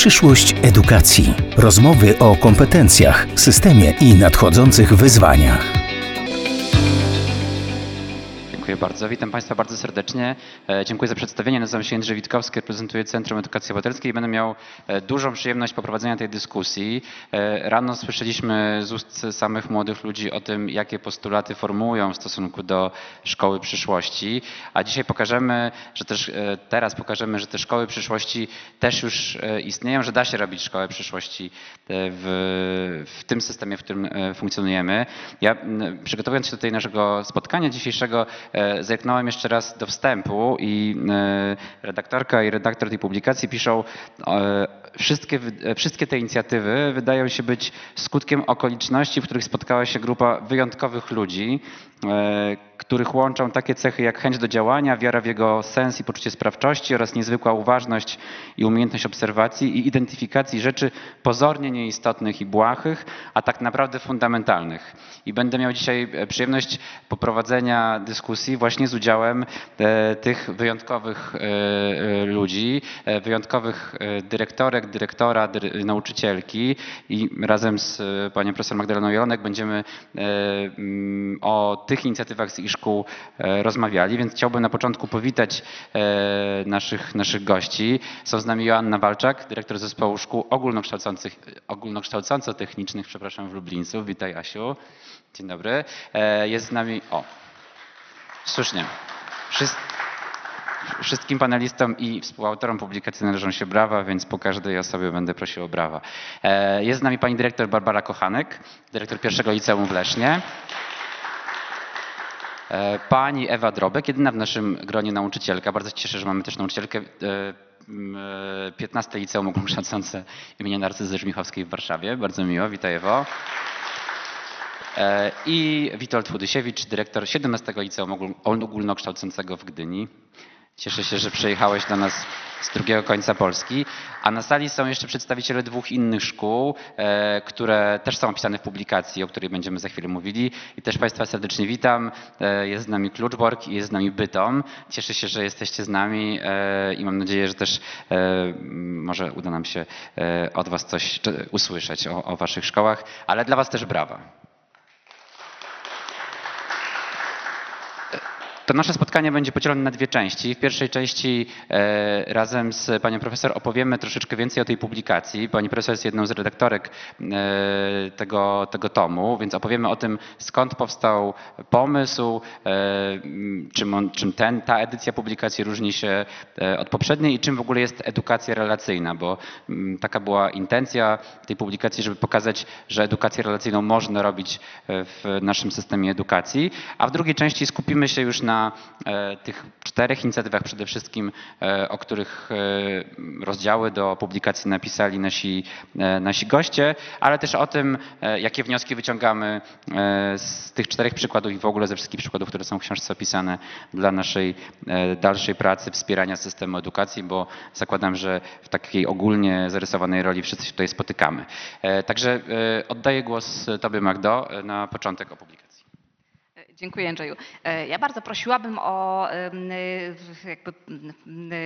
Przyszłość edukacji. Rozmowy o kompetencjach, systemie i nadchodzących wyzwaniach. Bardzo. Witam Państwa bardzo serdecznie. E, Dziękuję za przedstawienie. Nazywam się Jędrzej Witkowski, reprezentuję Centrum Edukacji Obywatelskiej i będę miał e, dużą przyjemność poprowadzenia tej dyskusji. E, Rano słyszeliśmy z ust samych młodych ludzi o tym, jakie postulaty formułują w stosunku do szkoły przyszłości, a dzisiaj pokażemy, że też teraz pokażemy, że te szkoły przyszłości też już istnieją, że da się robić szkołę przyszłości w, w tym systemie, w którym funkcjonujemy. Ja przygotowując się do tej naszego spotkania dzisiejszego, zerknąłem jeszcze raz do wstępu i e, redaktorka i redaktor tej publikacji piszą, e, wszystkie, e, wszystkie te inicjatywy wydają się być skutkiem okoliczności, w których spotkała się grupa wyjątkowych ludzi, których łączą takie cechy jak chęć do działania, wiara w jego sens i poczucie sprawczości oraz niezwykła uważność i umiejętność obserwacji i identyfikacji rzeczy pozornie nieistotnych i błahych, a tak naprawdę fundamentalnych. I będę miał dzisiaj e, przyjemność poprowadzenia dyskusji właśnie z udziałem e, tych wyjątkowych e, ludzi, wyjątkowych dyrektorek, dyrektora, nauczycielki i razem z panią profesor Magdaleną Jelonek będziemy mm, o tych inicjatywach ich szkół e, rozmawiali, więc chciałbym na początku powitać e, naszych, naszych gości. Są z nami Joanna Walczak, dyrektor zespołu szkół ogólnokształcących, ogólnokształcąco-technicznych, przepraszam, w Lublińcu. Witaj Asiu. Dzień dobry. E, Jest z nami, o, słusznie. Wszyscy, Wszystkim panelistom i współautorom publikacji należą się brawa, więc po każdej osobie będę prosił o brawa. Jest z nami pani dyrektor Barbara Kochanek, dyrektor pierwszego liceum w Lesznie. E, Pani Ewa Drobek, jedyna w naszym gronie nauczycielka. Bardzo się cieszę, że mamy też nauczycielkę. e, m, e, 15 Liceum Ogólnokształcące imienia Narcyzy Żmichowskiej w Warszawie. Bardzo miło, witaj Ewo. E, I Witold Chudysiewicz, dyrektor 17 Liceum Ogól- Ogólnokształcącego w Gdyni. Cieszę się, że przyjechałeś do nas z drugiego końca Polski. A na sali są jeszcze przedstawiciele dwóch innych szkół, e, które też są opisane w publikacji, o której będziemy za chwilę mówili. I też Państwa serdecznie witam. E, jest z nami Kluczborg i jest z nami Bytom. Cieszę się, że jesteście z nami e, i mam nadzieję, że też może uda nam się od Was coś usłyszeć o, o Waszych szkołach, ale dla Was też brawa. To nasze spotkanie będzie podzielone na dwie części. W pierwszej części e, razem z panią profesor opowiemy troszeczkę więcej o tej publikacji. Pani profesor jest jedną z redaktorek e, tego, tego tomu, więc opowiemy o tym, skąd powstał pomysł, e, czym, on, czym ten, ta edycja publikacji różni się od poprzedniej i czym w ogóle jest edukacja relacyjna, bo m, taka była intencja tej publikacji, żeby pokazać, że edukację relacyjną można robić w naszym systemie edukacji, a w drugiej części skupimy się już na e, tych czterech inicjatywach przede wszystkim, e, o których e, rozdziały do publikacji napisali nasi, nasi goście, ale też o tym, jakie wnioski wyciągamy z tych czterech przykładów i w ogóle ze wszystkich przykładów, które są w książce opisane dla naszej dalszej pracy, wspierania systemu edukacji, bo zakładam, że w takiej ogólnie zarysowanej roli wszyscy się tutaj spotykamy. Także oddaję głos Tobie Magdo na początek o. Dziękuję Andrzeju. E, Ja bardzo prosiłabym o y, jakby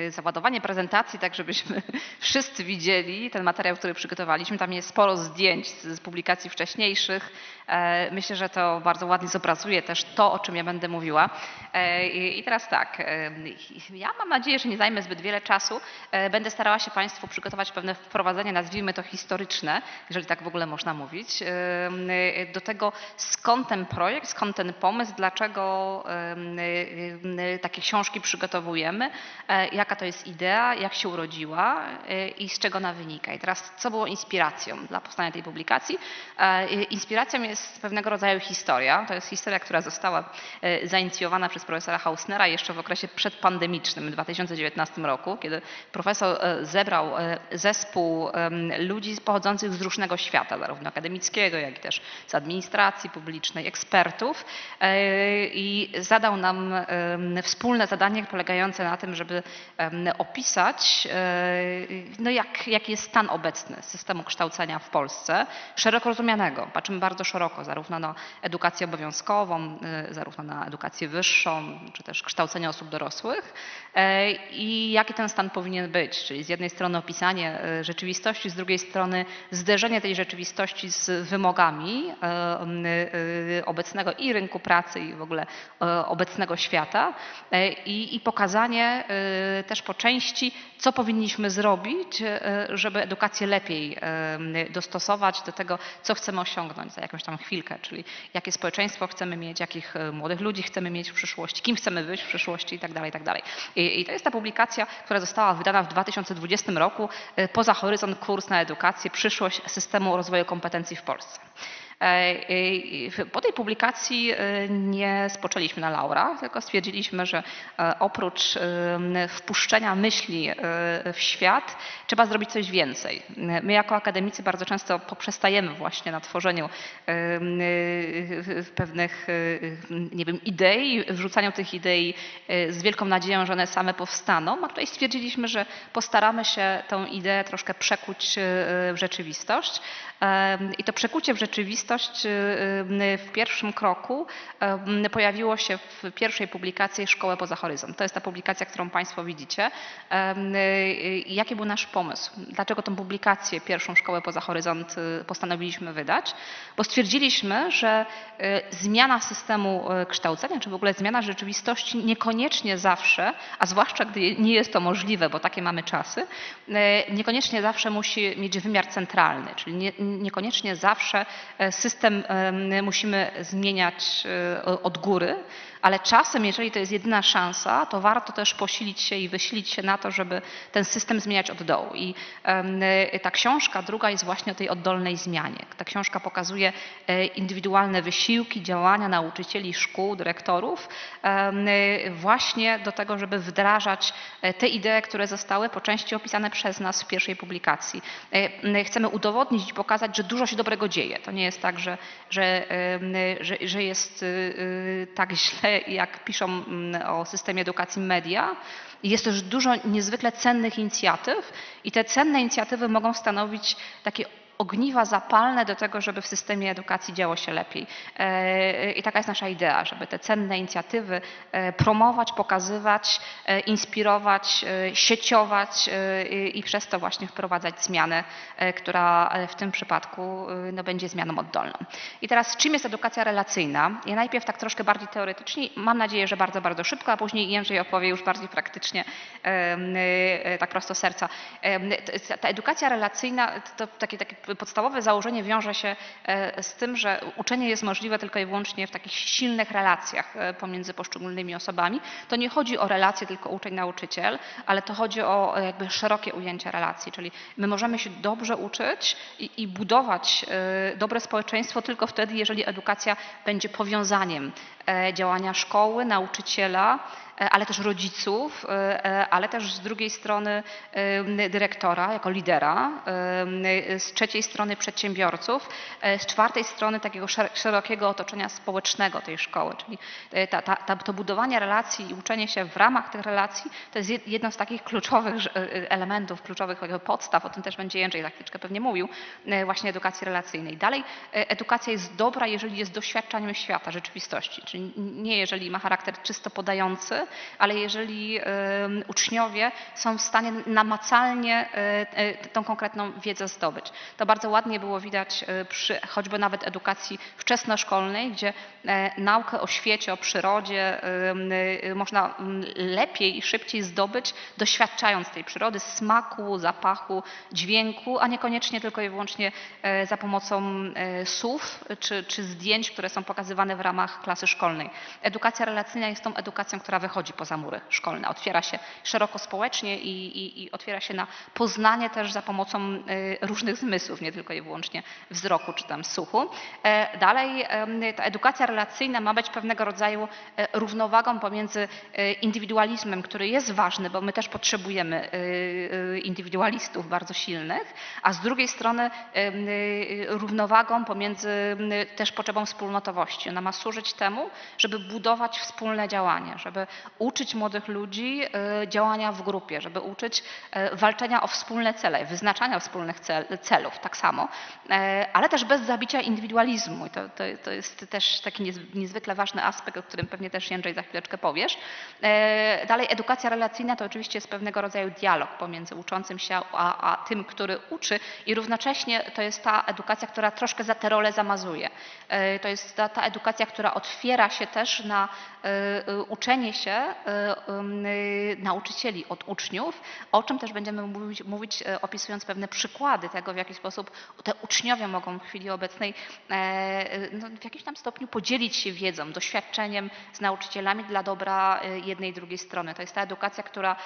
y, załadowanie prezentacji, tak żebyśmy wszyscy widzieli ten materiał, który przygotowaliśmy. Tam jest sporo zdjęć z publikacji wcześniejszych. E, Myślę, że to bardzo ładnie zobrazuje też to, o czym ja będę mówiła. E, I teraz tak, em, ja mam nadzieję, że nie zajmę zbyt wiele czasu. E, Będę starała się Państwu przygotować pewne wprowadzenie, nazwijmy to historyczne, jeżeli tak w ogóle można mówić, do tego skąd ten projekt, skąd ten pomysł, dlaczego takie książki przygotowujemy, e, jaka to jest idea, jak się urodziła e, i z czego ona wynika. I teraz co było inspiracją dla powstania tej publikacji? E, Inspiracją jest pewnego rodzaju historia. To jest historia, która została e, zainicjowana przez profesora Hausnera jeszcze w okresie przedpandemicznym w 2019 roku, kiedy profesor e, zebrał e, zespół ludzi pochodzących z różnego świata, zarówno akademickiego, jak i też z administracji publicznej, ekspertów i zadał nam wspólne zadanie polegające na tym, żeby opisać, no jak, jaki jest stan obecny systemu kształcenia w Polsce, szeroko rozumianego. Patrzymy bardzo szeroko, zarówno na edukację obowiązkową, e, zarówno na edukację wyższą, czy też kształcenie osób dorosłych. E, i jaki ten stan powinien być, czyli z jednej strony opisanie e, rzeczywistości, z drugiej strony zderzenie tej rzeczywistości z wymogami e, obecnego i rynku pracy i w ogóle obecnego świata e, i, pokazanie też po części, co powinniśmy zrobić, żeby edukację lepiej dostosować do tego, co chcemy osiągnąć za jakąś tam chwilkę, czyli jakie społeczeństwo chcemy mieć, jakich e, młodych ludzi chcemy mieć w przyszłości, kim chcemy być w przyszłości i tak dalej, i tak. I, i to jest ta publikacja, która została wydana w 2020 roku, e, Poza horyzont kurs na edukację, przyszłość systemu rozwoju kompetencji w Polsce. E, w- Po tej publikacji e, nie spoczęliśmy na laurach, tylko stwierdziliśmy, że e, oprócz e, wpuszczenia myśli e, w świat, trzeba zrobić coś więcej. My jako akademicy bardzo często poprzestajemy właśnie na tworzeniu e, e, pewnych e, nie wiem, idei, wrzucaniu tych idei e, z wielką nadzieją, że one same powstaną, a tutaj stwierdziliśmy, że postaramy się tą ideę troszkę przekuć e, w rzeczywistość. I to przekucie w rzeczywistość em, w pierwszym kroku em, pojawiło się w pierwszej publikacji Szkołę poza horyzont. To jest ta publikacja, którą Państwo widzicie. Y, Jaki był nasz pomysł? Dlaczego tą publikację, pierwszą Szkołę poza horyzont y, postanowiliśmy wydać? Bo stwierdziliśmy, że y, zmiana systemu y, kształcenia, czy w ogóle zmiana rzeczywistości niekoniecznie zawsze, a zwłaszcza gdy nie jest to możliwe, bo takie mamy czasy, y, niekoniecznie zawsze musi mieć wymiar centralny, czyli nie, niekoniecznie zawsze system em, musimy zmieniać e, od góry, ale czasem, jeżeli to jest jedyna szansa, to warto też posilić się i wysilić się na to, żeby ten system zmieniać od dołu. I e, ta książka druga jest właśnie o tej oddolnej zmianie. Ta książka pokazuje e, indywidualne wysiłki, działania nauczycieli, szkół, dyrektorów e, właśnie do tego, żeby wdrażać e, te idee, które zostały po części opisane przez nas w pierwszej publikacji. E, Chcemy udowodnić i pokazać, że dużo się dobrego dzieje. To nie jest tak, że, że, em, że, że jest y, y, tak źle, jak piszą mm, o systemie edukacji media. Jest też dużo niezwykle cennych inicjatyw i te cenne inicjatywy mogą stanowić takie ogniwa zapalne do tego, żeby w systemie edukacji działo się lepiej. E, I taka jest nasza idea, żeby te cenne inicjatywy e, promować, pokazywać, e, inspirować, sieciować i przez to właśnie wprowadzać zmianę, która w tym przypadku no, będzie zmianą oddolną. I teraz czym jest edukacja relacyjna? Ja najpierw tak troszkę bardziej teoretycznie, mam nadzieję, że bardzo, bardzo szybko, a później Jędrzej opowie już bardziej praktycznie, tak prosto serca. Ta edukacja relacyjna, to takie, takie podstawowe założenie wiąże się e, z tym, że uczenie jest możliwe tylko i wyłącznie w takich silnych relacjach e, pomiędzy poszczególnymi osobami. To nie chodzi o relacje tylko uczeń-nauczyciel, ale to chodzi o e, jakby szerokie ujęcie relacji, czyli my możemy się dobrze uczyć i, i budować dobre społeczeństwo tylko wtedy, jeżeli edukacja będzie powiązaniem działania szkoły, nauczyciela, ale też rodziców, e, e, ale też z drugiej strony e, dyrektora jako lidera, e, z trzeciej strony przedsiębiorców, e, z czwartej strony takiego szer- szerokiego otoczenia społecznego tej szkoły, czyli e, ta, ta, ta, to budowanie relacji i uczenie się w ramach tych relacji to jest jed- jedno z takich kluczowych e, elementów, kluczowych podstaw, o tym też będzie Jędrzej za chwileczkę pewnie mówił, e, właśnie edukacji relacyjnej. Dalej, e, edukacja jest dobra, jeżeli jest doświadczaniem świata, rzeczywistości, czyli nie jeżeli ma charakter czysto podający, ale jeżeli uczniowie są w stanie namacalnie e, e, tą konkretną wiedzę zdobyć. To bardzo ładnie było widać e, przy choćby nawet edukacji wczesnoszkolnej, gdzie naukę o świecie, o przyrodzie można lepiej i szybciej zdobyć, doświadczając tej przyrody, smaku, zapachu, dźwięku, a niekoniecznie tylko i wyłącznie za pomocą słów czy, czy zdjęć, które są pokazywane w ramach klasy szkolnej. Edukacja relacyjna jest tą edukacją, która wychodzi wychodzi poza mury szkolne, otwiera się szeroko społecznie i, i, i otwiera się na poznanie też za pomocą y, różnych zmysłów, nie tylko i wyłącznie wzroku czy tam słuchu. E, Dalej ta edukacja relacyjna ma być pewnego rodzaju e, równowagą pomiędzy e, indywidualizmem, który jest ważny, bo my też potrzebujemy e, e, indywidualistów bardzo silnych, a z drugiej strony równowagą pomiędzy też potrzebą wspólnotowości. Ona ma służyć temu, żeby budować wspólne działanie, żeby uczyć młodych ludzi e, działania w grupie, żeby uczyć e, walczenia o wspólne cele, wyznaczania wspólnych cel, celów tak samo, e, ale też bez zabicia indywidualizmu. I to, to, to jest też taki niez- niezwykle ważny aspekt, o którym pewnie też Jędrzej za chwileczkę powiesz. Dalej edukacja relacyjna to oczywiście jest pewnego rodzaju dialog pomiędzy uczącym się a, a tym, który uczy i równocześnie to jest ta edukacja, która troszkę za tę rolę zamazuje. E, To jest ta, ta edukacja, która otwiera się też na e, e, uczenie się nauczycieli od uczniów, o czym też będziemy mówić, mówić opisując pewne przykłady tego, w jaki sposób te uczniowie mogą w chwili obecnej no, w jakimś tam stopniu podzielić się wiedzą, doświadczeniem z nauczycielami dla dobra jednej i drugiej strony. To jest ta edukacja, która,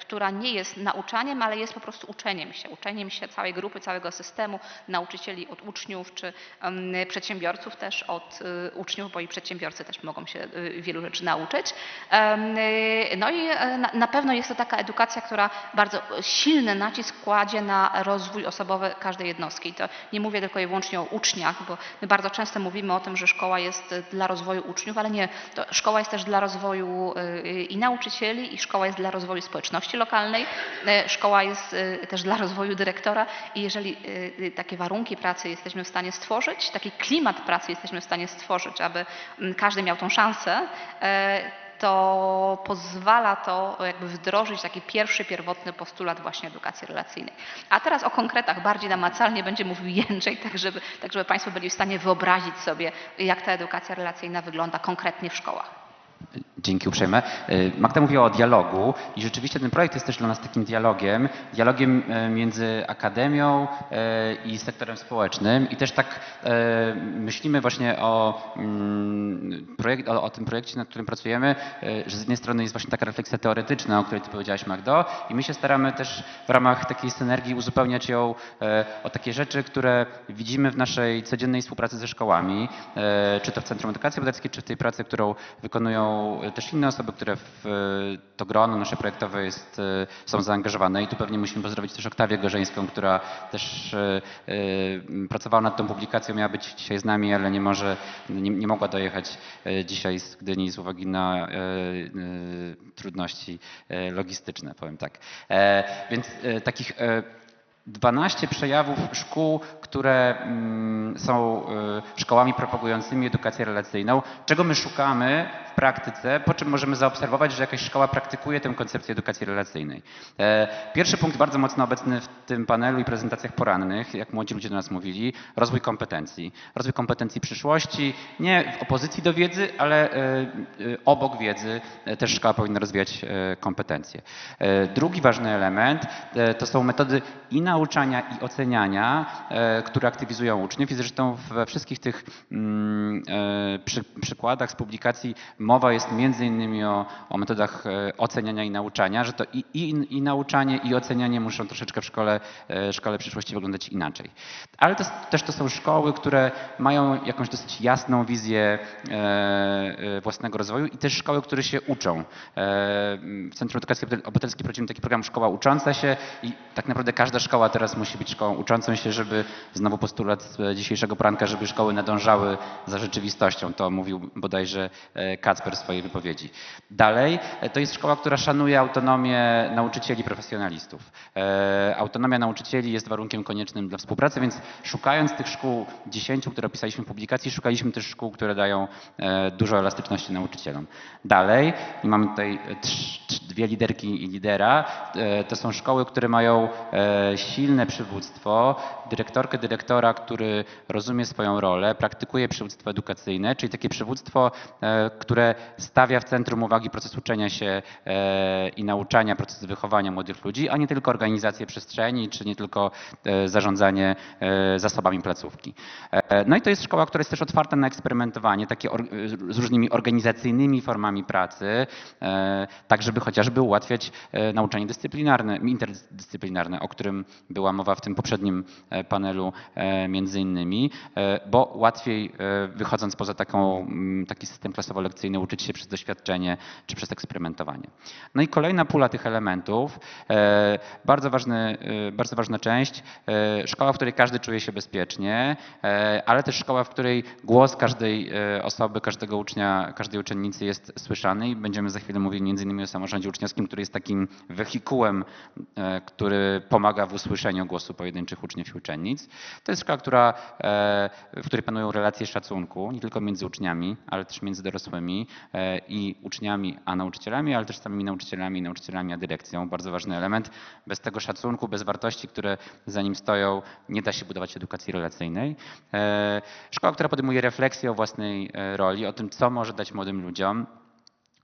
która nie jest nauczaniem, ale jest po prostu uczeniem się, uczeniem się całej grupy, całego systemu, nauczycieli od uczniów, czy em, przedsiębiorców też od e, uczniów, bo i przedsiębiorcy też mogą się e, wielu rzeczy nauczyć. E, No i e, na, pewno jest to taka edukacja, która bardzo silny nacisk kładzie na rozwój osobowy każdej jednostki. I to nie mówię tylko i wyłącznie o uczniach, bo my bardzo często mówimy o tym, że szkoła jest e, dla rozwoju uczniów, ale nie, szkoła jest też dla rozwoju e, i nauczycieli, i szkoła jest dla rozwoju społeczności lokalnej, e, szkoła jest e, też dla rozwoju dyrektora i jeżeli e, takie warunki pracy jesteśmy w stanie stworzyć, taki klimat pracy jesteśmy w stanie stworzyć, aby mm, każdy miał tą szansę, e, to pozwala to jakby wdrożyć taki pierwszy, pierwotny postulat właśnie edukacji relacyjnej. A teraz o konkretach bardziej namacalnie będzie mówił Jędrzej, tak żeby, tak żeby Państwo byli w stanie wyobrazić sobie, jak ta edukacja relacyjna wygląda konkretnie w szkołach. Dzięki uprzejme. Y, Magda mówiła o dialogu i rzeczywiście ten projekt jest też dla nas takim dialogiem, dialogiem e, między akademią e, i sektorem społecznym i też tak myślimy właśnie o, mm, projekt, o, o tym projekcie, nad którym pracujemy, że z jednej strony jest właśnie taka refleksja teoretyczna, o której ty powiedziałaś Magdo i my się staramy też w ramach takiej synergii uzupełniać ją o takie rzeczy, które widzimy w naszej codziennej współpracy ze szkołami, czy to w Centrum Edukacji Obywatelskiej, czy w tej pracy, którą wykonują też inne osoby, które w e, to grono nasze projektowe jest, e, są zaangażowane. I tu pewnie musimy pozdrowić też Oktawię Gorzeńską, która też e, e, pracowała nad tą publikacją, miała być dzisiaj z nami, ale nie może, nie, nie mogła dojechać e, dzisiaj z Gdyni z uwagi na e, e, trudności e, logistyczne, powiem tak. E, Więc e, takich e, 12 przejawów szkół, które mm, są y, szkołami propagującymi edukację relacyjną. Czego my szukamy w praktyce, po czym możemy zaobserwować, że jakaś szkoła praktykuje tę koncepcję edukacji relacyjnej. E, Pierwszy punkt bardzo mocno obecny w tym panelu i prezentacjach porannych, jak młodzi ludzie do nas mówili, rozwój kompetencji. Rozwój kompetencji przyszłości, nie w opozycji do wiedzy, ale e, e, obok wiedzy też szkoła powinna rozwijać kompetencje. Drugi ważny element to są metody i nauczania, i oceniania, e, które aktywizują uczniów. I zresztą we wszystkich tych mm, e, przy, przykładach z publikacji mowa jest między innymi o, o metodach e, oceniania i nauczania, że to i, i, i nauczanie, i ocenianie muszą troszeczkę w szkole, szkole przyszłości wyglądać inaczej. Ale to, też to są szkoły, które mają jakąś dosyć jasną wizję własnego rozwoju i też szkoły, które się uczą. W Centrum Edukacji Obywatelskiej prowadzimy taki program Szkoła Ucząca się i tak naprawdę każda szkoła teraz musi być szkołą uczącą się, żeby, znowu postulat z dzisiejszego poranka, żeby szkoły nadążały za rzeczywistością. To mówił bodajże e, Kacper w swojej wypowiedzi. Dalej, e, to jest szkoła, która szanuje autonomię nauczycieli profesjonalistów. E, Autonomia nauczycieli jest warunkiem koniecznym dla współpracy, więc szukając tych szkół dziesięciu, które opisaliśmy w publikacji, szukaliśmy też szkół, które dają e, dużo elastyczności nauczycielom. Dalej, mamy tutaj e, trz, trz, dwie liderki i lidera, e, to są szkoły, które mają e, silne przywództwo, dyrektorkę, dyrektora, który rozumie swoją rolę, praktykuje przywództwo edukacyjne, czyli takie przywództwo, e, które stawia w centrum uwagi proces uczenia się e, i nauczania, proces wychowania młodych ludzi, a nie tylko organizację przestrzeni, czy nie tylko e, zarządzanie zasobami placówki. No i to jest szkoła, która jest też otwarta na eksperymentowanie, takie z różnymi organizacyjnymi formami pracy, tak żeby chociażby ułatwiać nauczanie dyscyplinarne, interdyscyplinarne, o którym była mowa w tym poprzednim e, panelu e, między innymi, e, bo łatwiej wychodząc poza taką, mm, taki system klasowo-lekcyjny uczyć się przez doświadczenie czy przez eksperymentowanie. No i kolejna pula tych elementów, bardzo, ważny, bardzo ważna część, szkoła, w której każdy czuje się bezpiecznie, ale też szkoła, w której głos każdej osoby, każdego ucznia, każdej uczennicy jest słyszany i będziemy za chwilę mówili między innymi o samorządzie uczniowskim, który jest takim wehikułem, który pomaga w usłyszeniu głosu pojedynczych uczniów i uczennic. To jest szkoła, która, e, w której panują relacje szacunku, nie tylko między uczniami, ale też między dorosłymi e, i uczniami a nauczycielami, ale też samymi nauczycielami i nauczycielami a dyrekcją. Bardzo ważny element. Bez tego szacunku, bez wartości, które za nim stoją, nie da się budować edukacji relacyjnej. E, Szkoła, która podejmuje refleksję o własnej roli, o tym, co może dać młodym ludziom,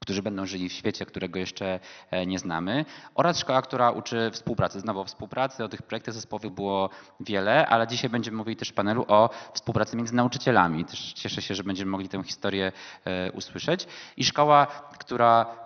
którzy będą żyli w świecie, którego jeszcze e, nie znamy, oraz szkoła, która uczy współpracy. Znowu o współpracy, o tych projektach zespołowych było wiele, ale dzisiaj będziemy mówili też w panelu o współpracy między nauczycielami. Też cieszę się, że będziemy mogli tę historię e, usłyszeć. I szkoła, która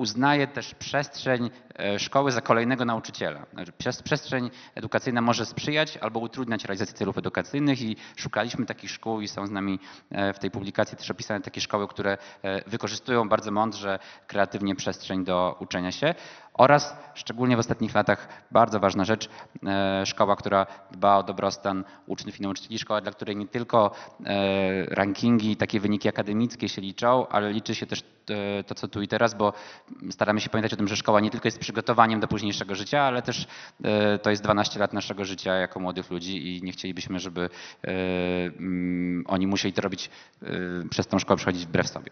uznaje też przestrzeń e, szkoły za kolejnego nauczyciela. Znaczy, Przestrzeń edukacyjna może sprzyjać albo utrudniać realizację celów edukacyjnych i szukaliśmy takich szkół i są z nami e, w tej publikacji też opisane takie szkoły, które e, wykorzystują bardzo mądrze, kreatywnie przestrzeń do uczenia się oraz szczególnie w ostatnich latach bardzo ważna rzecz, e, szkoła, która dba o dobrostan uczniów i nauczycieli, szkoła, dla której nie tylko e, rankingi, takie wyniki akademickie się liczą, ale liczy się też e, to, co tu i teraz, bo staramy się pamiętać o tym, że szkoła nie tylko jest przygotowaniem do późniejszego życia, ale też to jest 12 lat naszego życia jako młodych ludzi i nie chcielibyśmy, żeby oni musieli to robić przez tą szkołę przechodzić wbrew sobie.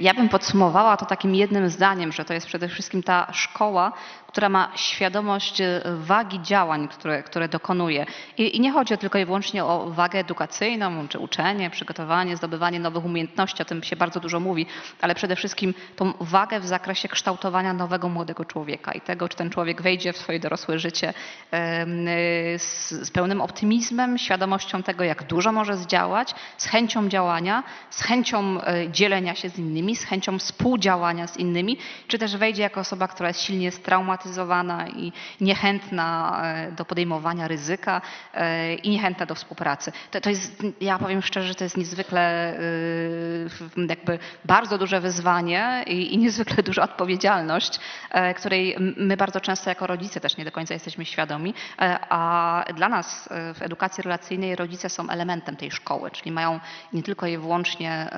Ja bym podsumowała to takim jednym zdaniem, że to jest przede wszystkim ta szkoła, która ma świadomość e, wagi działań, które, które dokonuje. I, I nie chodzi tylko i wyłącznie o wagę edukacyjną, czy uczenie, przygotowanie, zdobywanie nowych umiejętności, o tym się bardzo dużo mówi, ale przede wszystkim tą wagę w zakresie kształtowania nowego młodego człowieka i tego, czy ten człowiek wejdzie w swoje dorosłe życie y, z, z pełnym optymizmem, świadomością tego, jak dużo może zdziałać, z chęcią działania, z chęcią e, dzielenia się z innymi, z chęcią współdziałania z innymi, czy też wejdzie jako osoba, która jest silnie straumatyzowana i niechętna e, do podejmowania ryzyka e, i niechętna do współpracy. To, to jest, ja powiem szczerze, to jest niezwykle e, jakby bardzo duże wyzwanie i, i niezwykle duża odpowiedzialność, której my bardzo często jako rodzice też nie do końca jesteśmy świadomi, a dla nas w edukacji relacyjnej rodzice są elementem tej szkoły, czyli mają nie tylko i wyłącznie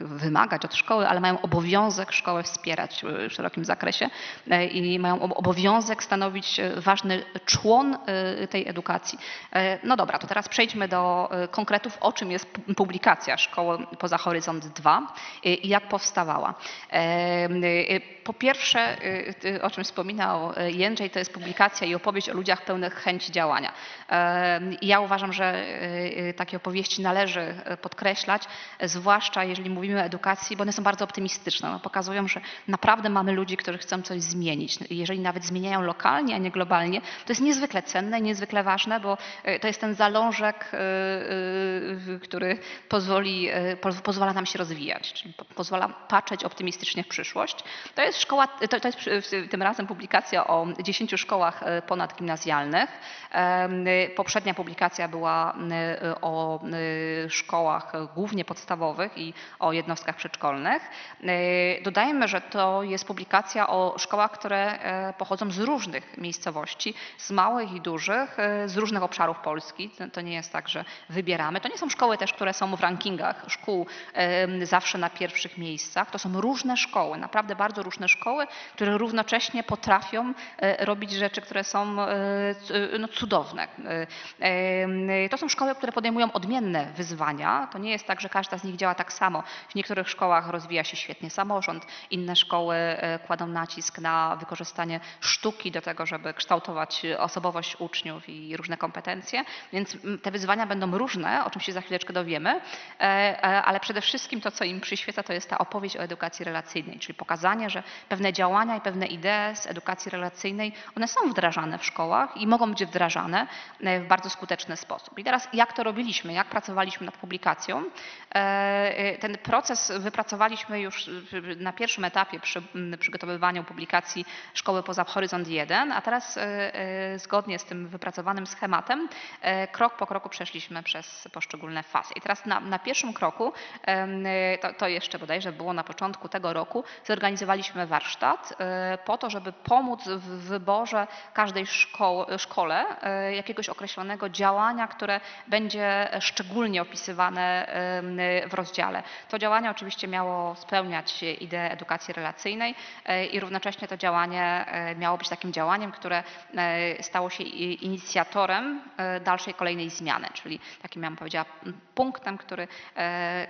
wymagać od szkoły, ale mają obowiązek szkołę wspierać w szerokim zakresie e, i mają ob- obowiązek stanowić e, ważny człon e, tej edukacji. E, No dobra, to teraz przejdźmy do konkretów, o czym jest pu- publikacja Szkoły Poza Horyzont 2 e, i jak powstawała. Po pierwsze, o czym wspominał Jędrzej, to jest publikacja i opowieść o ludziach pełnych chęci działania. Ja uważam, że takie opowieści należy podkreślać, zwłaszcza jeżeli mówimy o edukacji, bo one są bardzo optymistyczne. One pokazują, że naprawdę mamy ludzi, którzy chcą coś zmienić. Jeżeli nawet zmieniają lokalnie, a nie globalnie, to jest niezwykle cenne niezwykle ważne, bo e, to jest ten zalążek, e, e, który pozwoli, poz- pozwala nam się rozwijać, czyli po- pozwala patrzeć optymistycznie w przyszłość. To jest szkoła, to, jest tym razem publikacja o 10 szkołach ponadgimnazjalnych. Poprzednia publikacja była o szkołach głównie podstawowych i o jednostkach przedszkolnych. Dodajmy, że to jest publikacja o szkołach, które e, pochodzą z różnych miejscowości, z małych i dużych, e, z różnych obszarów Polski. To- nie jest tak, że wybieramy. To nie są szkoły też, które są w rankingach szkół zawsze na pierwszych miejscach. To są różne szkoły, naprawdę bardzo różne szkoły, które równocześnie potrafią e, robić rzeczy, które są no, cudowne. To są szkoły, które podejmują odmienne wyzwania. To nie jest tak, że każda z nich działa tak samo. W niektórych szkołach rozwija się świetnie samorząd, inne szkoły kładą nacisk na wykorzystanie sztuki do tego, żeby kształtować osobowość uczniów i różne kompetencje, więc mm, te wyzwania będą różne, o czym się za chwileczkę dowiemy, e, e, ale przede wszystkim to, co im przyświeca, to jest ta opowieść o edukacji relacyjnej, czyli pokazanie, że pewne działania i pewne idee z edukacji relacyjnej, one są wdrażane w szkołach i mogą być wdrażane e, w bardzo skuteczny sposób. I teraz jak to robiliśmy, jak pracowaliśmy nad publikacją? Ten proces wypracowaliśmy już na pierwszym etapie przy przygotowywaniu publikacji Szkoły poza Horyzont 1, a teraz e, e, zgodnie z tym wypracowanym schematem e, krok po kroku przeszliśmy przez poszczególne fazy. I teraz na, na pierwszym kroku, to, to jeszcze bodajże było na początku tego roku, zorganizowaliśmy warsztat po to, żeby pomóc w wyborze każdej szkoły, szkole jakiegoś określonego działania, które będzie szczególnie opisywane w rozdziale. To działanie oczywiście miało spełniać ideę edukacji relacyjnej i równocześnie to działanie e, miało być takim działaniem, które e, stało się inicjatorem e, dalszej kolejnej zmiany, czyli takim, ja bym powiedziała, punktem, który,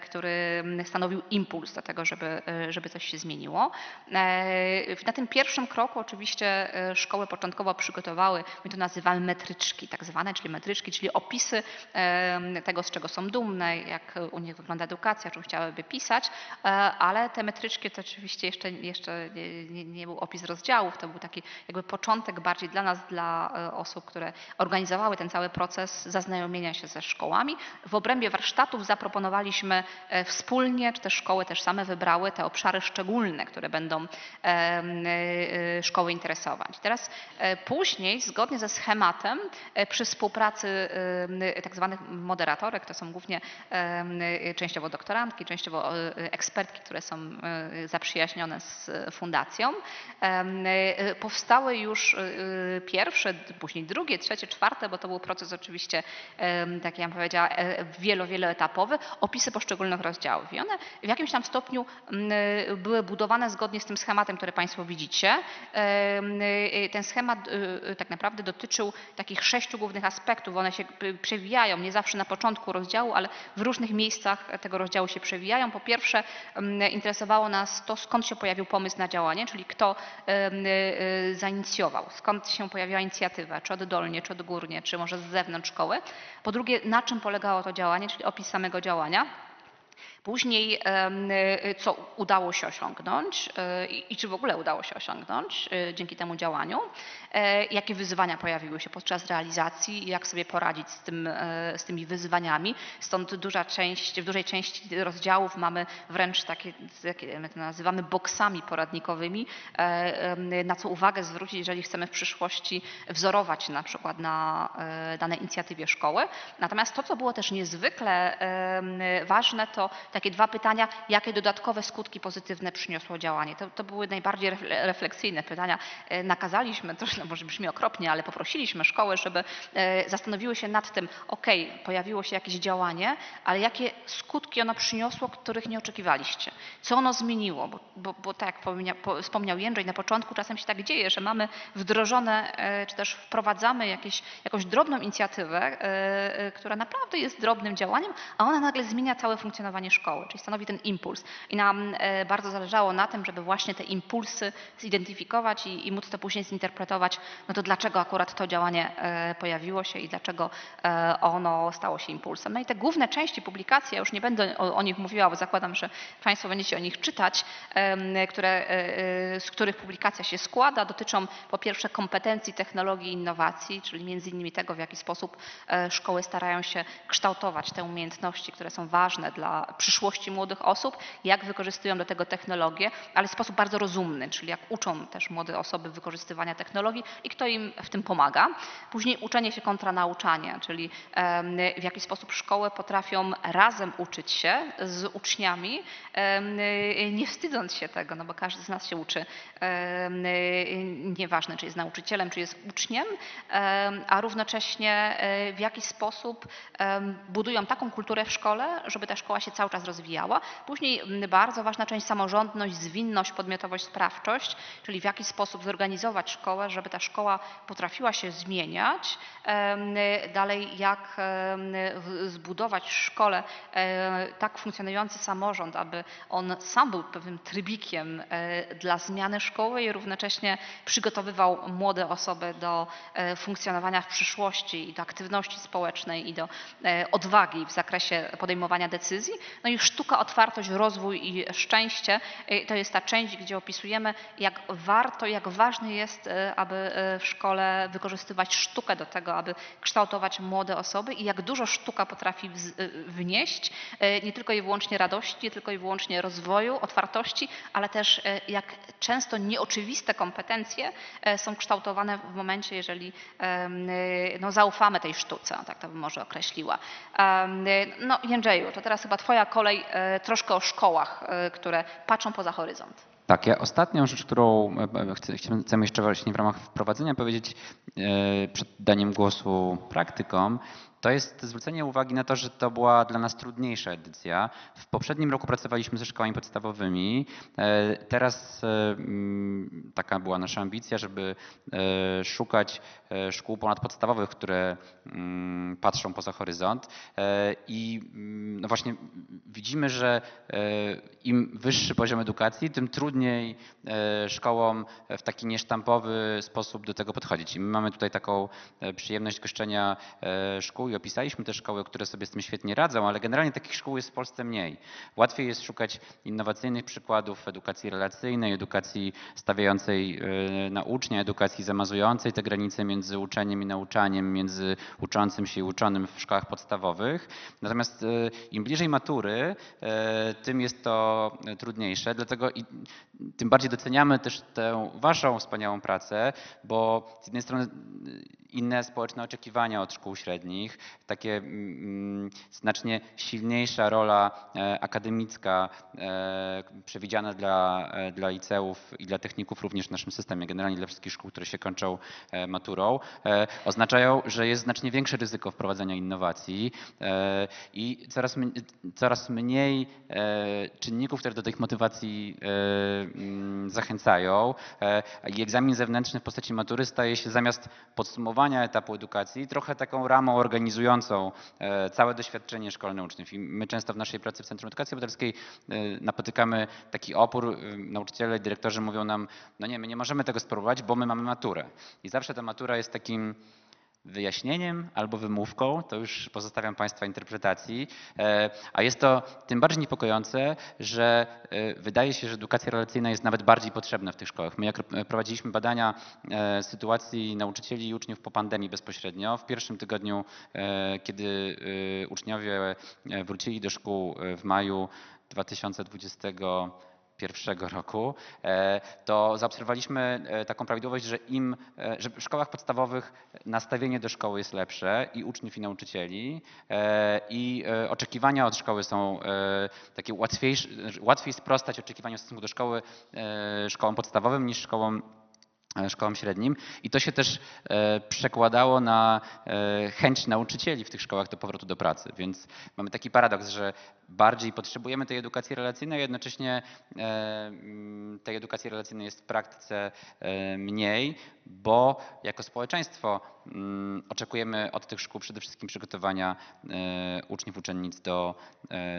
który stanowił impuls do tego, żeby, żeby coś się zmieniło. Na tym pierwszym kroku oczywiście szkoły początkowo przygotowały, my to nazywamy metryczki tak zwane, czyli metryczki, czyli opisy tego, z czego są dumne, jak u nich wygląda edukacja, czym chciałyby pisać, ale te metryczki to oczywiście jeszcze, jeszcze nie, nie, nie był opis rozdziałów, to był taki jakby początek bardziej dla nas, dla e, osób, które organizowały ten cały proces zaznajomienia się ze szkołami. W obrębie warsztatów zaproponowaliśmy e, wspólnie, czy też szkoły też same wybrały te obszary szczególne, które będą e, szkoły interesować. Teraz później, zgodnie ze schematem, przy współpracy tak zwanych moderatorek, to są głównie częściowo doktorantki, częściowo ekspertki, które są zaprzyjaźnione z fundacją, powstały już e, pierwsze, później drugie, trzecie, czwarte, bo to był proces oczywiście, tak jak powiedziała, e, wielo, wieloetapowy, opisy poszczególnych rozdziałów. I one w jakimś tam stopniu e, były budowane zgodnie z tym schematem, który Państwo widzicie. E, Ten schemat e, tak naprawdę dotyczył takich sześciu głównych aspektów. One się e, przewijają, nie zawsze na początku rozdziału, ale w różnych miejscach tego rozdziału się przewijają. Po pierwsze, interesowało nas to, skąd się pojawił pomysł na działanie, czyli kto e, zainicjował, skąd się pojawiła inicjatywa, czy oddolnie, czy odgórnie, czy może z zewnątrz szkoły. Po drugie, na czym polegało to działanie, czyli opis samego działania. Później, y, co udało się osiągnąć y, i czy w ogóle udało się osiągnąć y, dzięki temu działaniu, e, jakie wyzwania pojawiły się podczas realizacji i jak sobie poradzić z, tym, e, z tymi wyzwaniami. Stąd duża część, w dużej części rozdziałów mamy wręcz takie, takie my to nazywamy boksami poradnikowymi, e, na co uwagę zwrócić, jeżeli chcemy w przyszłości wzorować na przykład na danej inicjatywie szkoły. Natomiast to, co było też niezwykle ważne, to takie dwa pytania, jakie dodatkowe skutki pozytywne przyniosło działanie. To, to były najbardziej refle- refleksyjne pytania. E, Nakazaliśmy, to może brzmi okropnie, ale poprosiliśmy szkoły, żeby e, zastanowiły się nad tym, ok, pojawiło się jakieś działanie, ale jakie skutki ono przyniosło, których nie oczekiwaliście? Co ono zmieniło? Bo, bo, bo tak jak wspomnia- po- wspomniał Jędrzej, na początku czasem się tak dzieje, że mamy wdrożone, e, czy też wprowadzamy jakieś, jakąś drobną inicjatywę, która naprawdę jest drobnym działaniem, a ona nagle zmienia całe funkcjonowanie szkoły, czyli stanowi ten impuls. I nam e, bardzo zależało na tym, żeby właśnie te impulsy zidentyfikować i, i móc to później zinterpretować, no to dlaczego akurat to działanie e, pojawiło się i dlaczego e, ono stało się impulsem. No i te główne części publikacji, ja już nie będę o, o nich mówiła, bo zakładam, że Państwo będziecie o nich czytać, które, z których publikacja się składa, dotyczą po pierwsze kompetencji, technologii innowacji, czyli między innymi tego, w jaki sposób szkoły starają się kształtować te umiejętności, które są ważne dla przyszłości młodych osób, jak wykorzystują do tego technologie, ale w sposób bardzo rozumny, czyli jak uczą też młode osoby wykorzystywania technologii i kto im w tym pomaga. Później uczenie się kontra nauczanie, czyli w jaki sposób szkoły potrafią razem uczyć się z uczniami, nie wstydząc się tego, no bo każdy z nas się uczy, nieważne czy jest nauczycielem, czy jest uczniem, em, a równocześnie e, w jaki sposób budują taką kulturę w szkole, żeby ta szkoła się cały czas rozwijała. Później m, bardzo ważna część samorządność, zwinność, podmiotowość, sprawczość, czyli w jaki sposób zorganizować szkołę, żeby ta szkoła potrafiła się zmieniać. Dalej, jak zbudować w szkole e, tak funkcjonujący samorząd, aby on sam był pewnym trybikiem e, dla zmiany szkoły i równocześnie przygotowywał młode osoby do e, funkcjonowania w przyszłości i do aktywności społecznej i do odwagi w zakresie podejmowania decyzji. No i sztuka, otwartość, rozwój i szczęście e, to jest ta część, gdzie opisujemy, jak warto, jak ważne jest, e, aby e, w szkole wykorzystywać sztukę do tego, aby kształtować młode osoby i jak dużo sztuka potrafi wnieść, nie tylko i wyłącznie radości, nie tylko i wyłącznie rozwoju, otwartości, ale też jak często nieoczywiste kompetencje są kształtowane w momencie, jeżeli no, zaufamy tej sztuce, tak to bym może określiła. No Jędrzeju, to teraz chyba twoja kolej e, troszkę o szkołach, e, które patrzą poza horyzont. Tak, ja ostatnią rzecz, którą e, chcemy jeszcze właśnie w ramach wprowadzenia powiedzieć przed daniem głosu praktykom, to jest zwrócenie uwagi na to, że to była dla nas trudniejsza edycja. W poprzednim roku pracowaliśmy ze szkołami podstawowymi. E, Teraz e, mm, taka była nasza ambicja, żeby e, szukać szkół ponadpodstawowych, które mm, patrzą poza horyzont. I mm, no właśnie widzimy, że im wyższy poziom edukacji, tym trudniej szkołom w taki niesztampowy sposób do tego podchodzić. I my mamy tutaj taką przyjemność goszczenia szkół opisaliśmy te szkoły, które sobie z tym świetnie radzą, ale generalnie takich szkół jest w Polsce mniej. Łatwiej jest szukać innowacyjnych przykładów edukacji relacyjnej, edukacji stawiającej e, na ucznia, edukacji zamazującej te granice między uczeniem i nauczaniem, między uczącym się i uczonym w szkołach podstawowych. Natomiast e, im bliżej matury, e, tym jest to trudniejsze, dlatego tym bardziej doceniamy też tę waszą wspaniałą pracę, bo z jednej strony inne społeczne oczekiwania od szkół średnich, takie mm, znacznie silniejsza rola e, akademicka e, przewidziana dla, e, dla liceów i dla techników również w naszym systemie, generalnie dla wszystkich szkół, które się kończą maturą, oznaczają, że jest znacznie większe ryzyko wprowadzenia innowacji i coraz, coraz mniej czynników, które do tych motywacji mm, zachęcają. I egzamin zewnętrzny w postaci matury staje się zamiast podsumowania etapu edukacji trochę taką ramą organizującą e, całe doświadczenie szkolne uczniów. I my często w naszej pracy w Centrum Edukacji Obywatelskiej e, napotykamy taki opór. e, Nauczyciele, dyrektorzy mówią nam, no nie, my nie możemy tego spróbować, bo my mamy maturę. I zawsze ta matura jest takim wyjaśnieniem albo wymówką, to już pozostawiam Państwa interpretacji, E, a jest to tym bardziej niepokojące, że e, wydaje się, że edukacja relacyjna jest nawet bardziej potrzebna w tych szkołach. My jak ro- prowadziliśmy badania e, sytuacji nauczycieli i uczniów po pandemii bezpośrednio, w pierwszym tygodniu, kiedy uczniowie wrócili do szkół w maju 2020 pierwszego roku, e, to zaobserwowaliśmy e, taką prawidłowość, że im, e, że w szkołach podstawowych nastawienie do szkoły jest lepsze i uczniów i nauczycieli i oczekiwania od szkoły są takie łatwiejsze, łatwiej sprostać oczekiwaniom w stosunku do szkoły szkołom podstawowym niż szkołom szkołom średnim i to się też e, przekładało na e, chęć nauczycieli w tych szkołach do powrotu do pracy. Więc mamy taki paradoks, że bardziej potrzebujemy tej edukacji relacyjnej, a jednocześnie e, tej edukacji relacyjnej jest w praktyce mniej, bo jako społeczeństwo oczekujemy od tych szkół przede wszystkim przygotowania uczniów, uczennic do,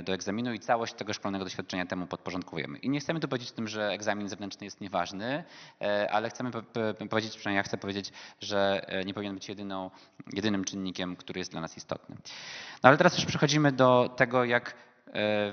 do egzaminu i całość tego szkolnego doświadczenia temu podporządkowujemy. I nie chcemy tu powiedzieć tym, że egzamin zewnętrzny jest nieważny, ale chcemy powiedzieć, przynajmniej ja chcę powiedzieć, że e, nie powinien być jedyną, jedynym czynnikiem, który jest dla nas istotny. No ale teraz już przechodzimy do tego, jak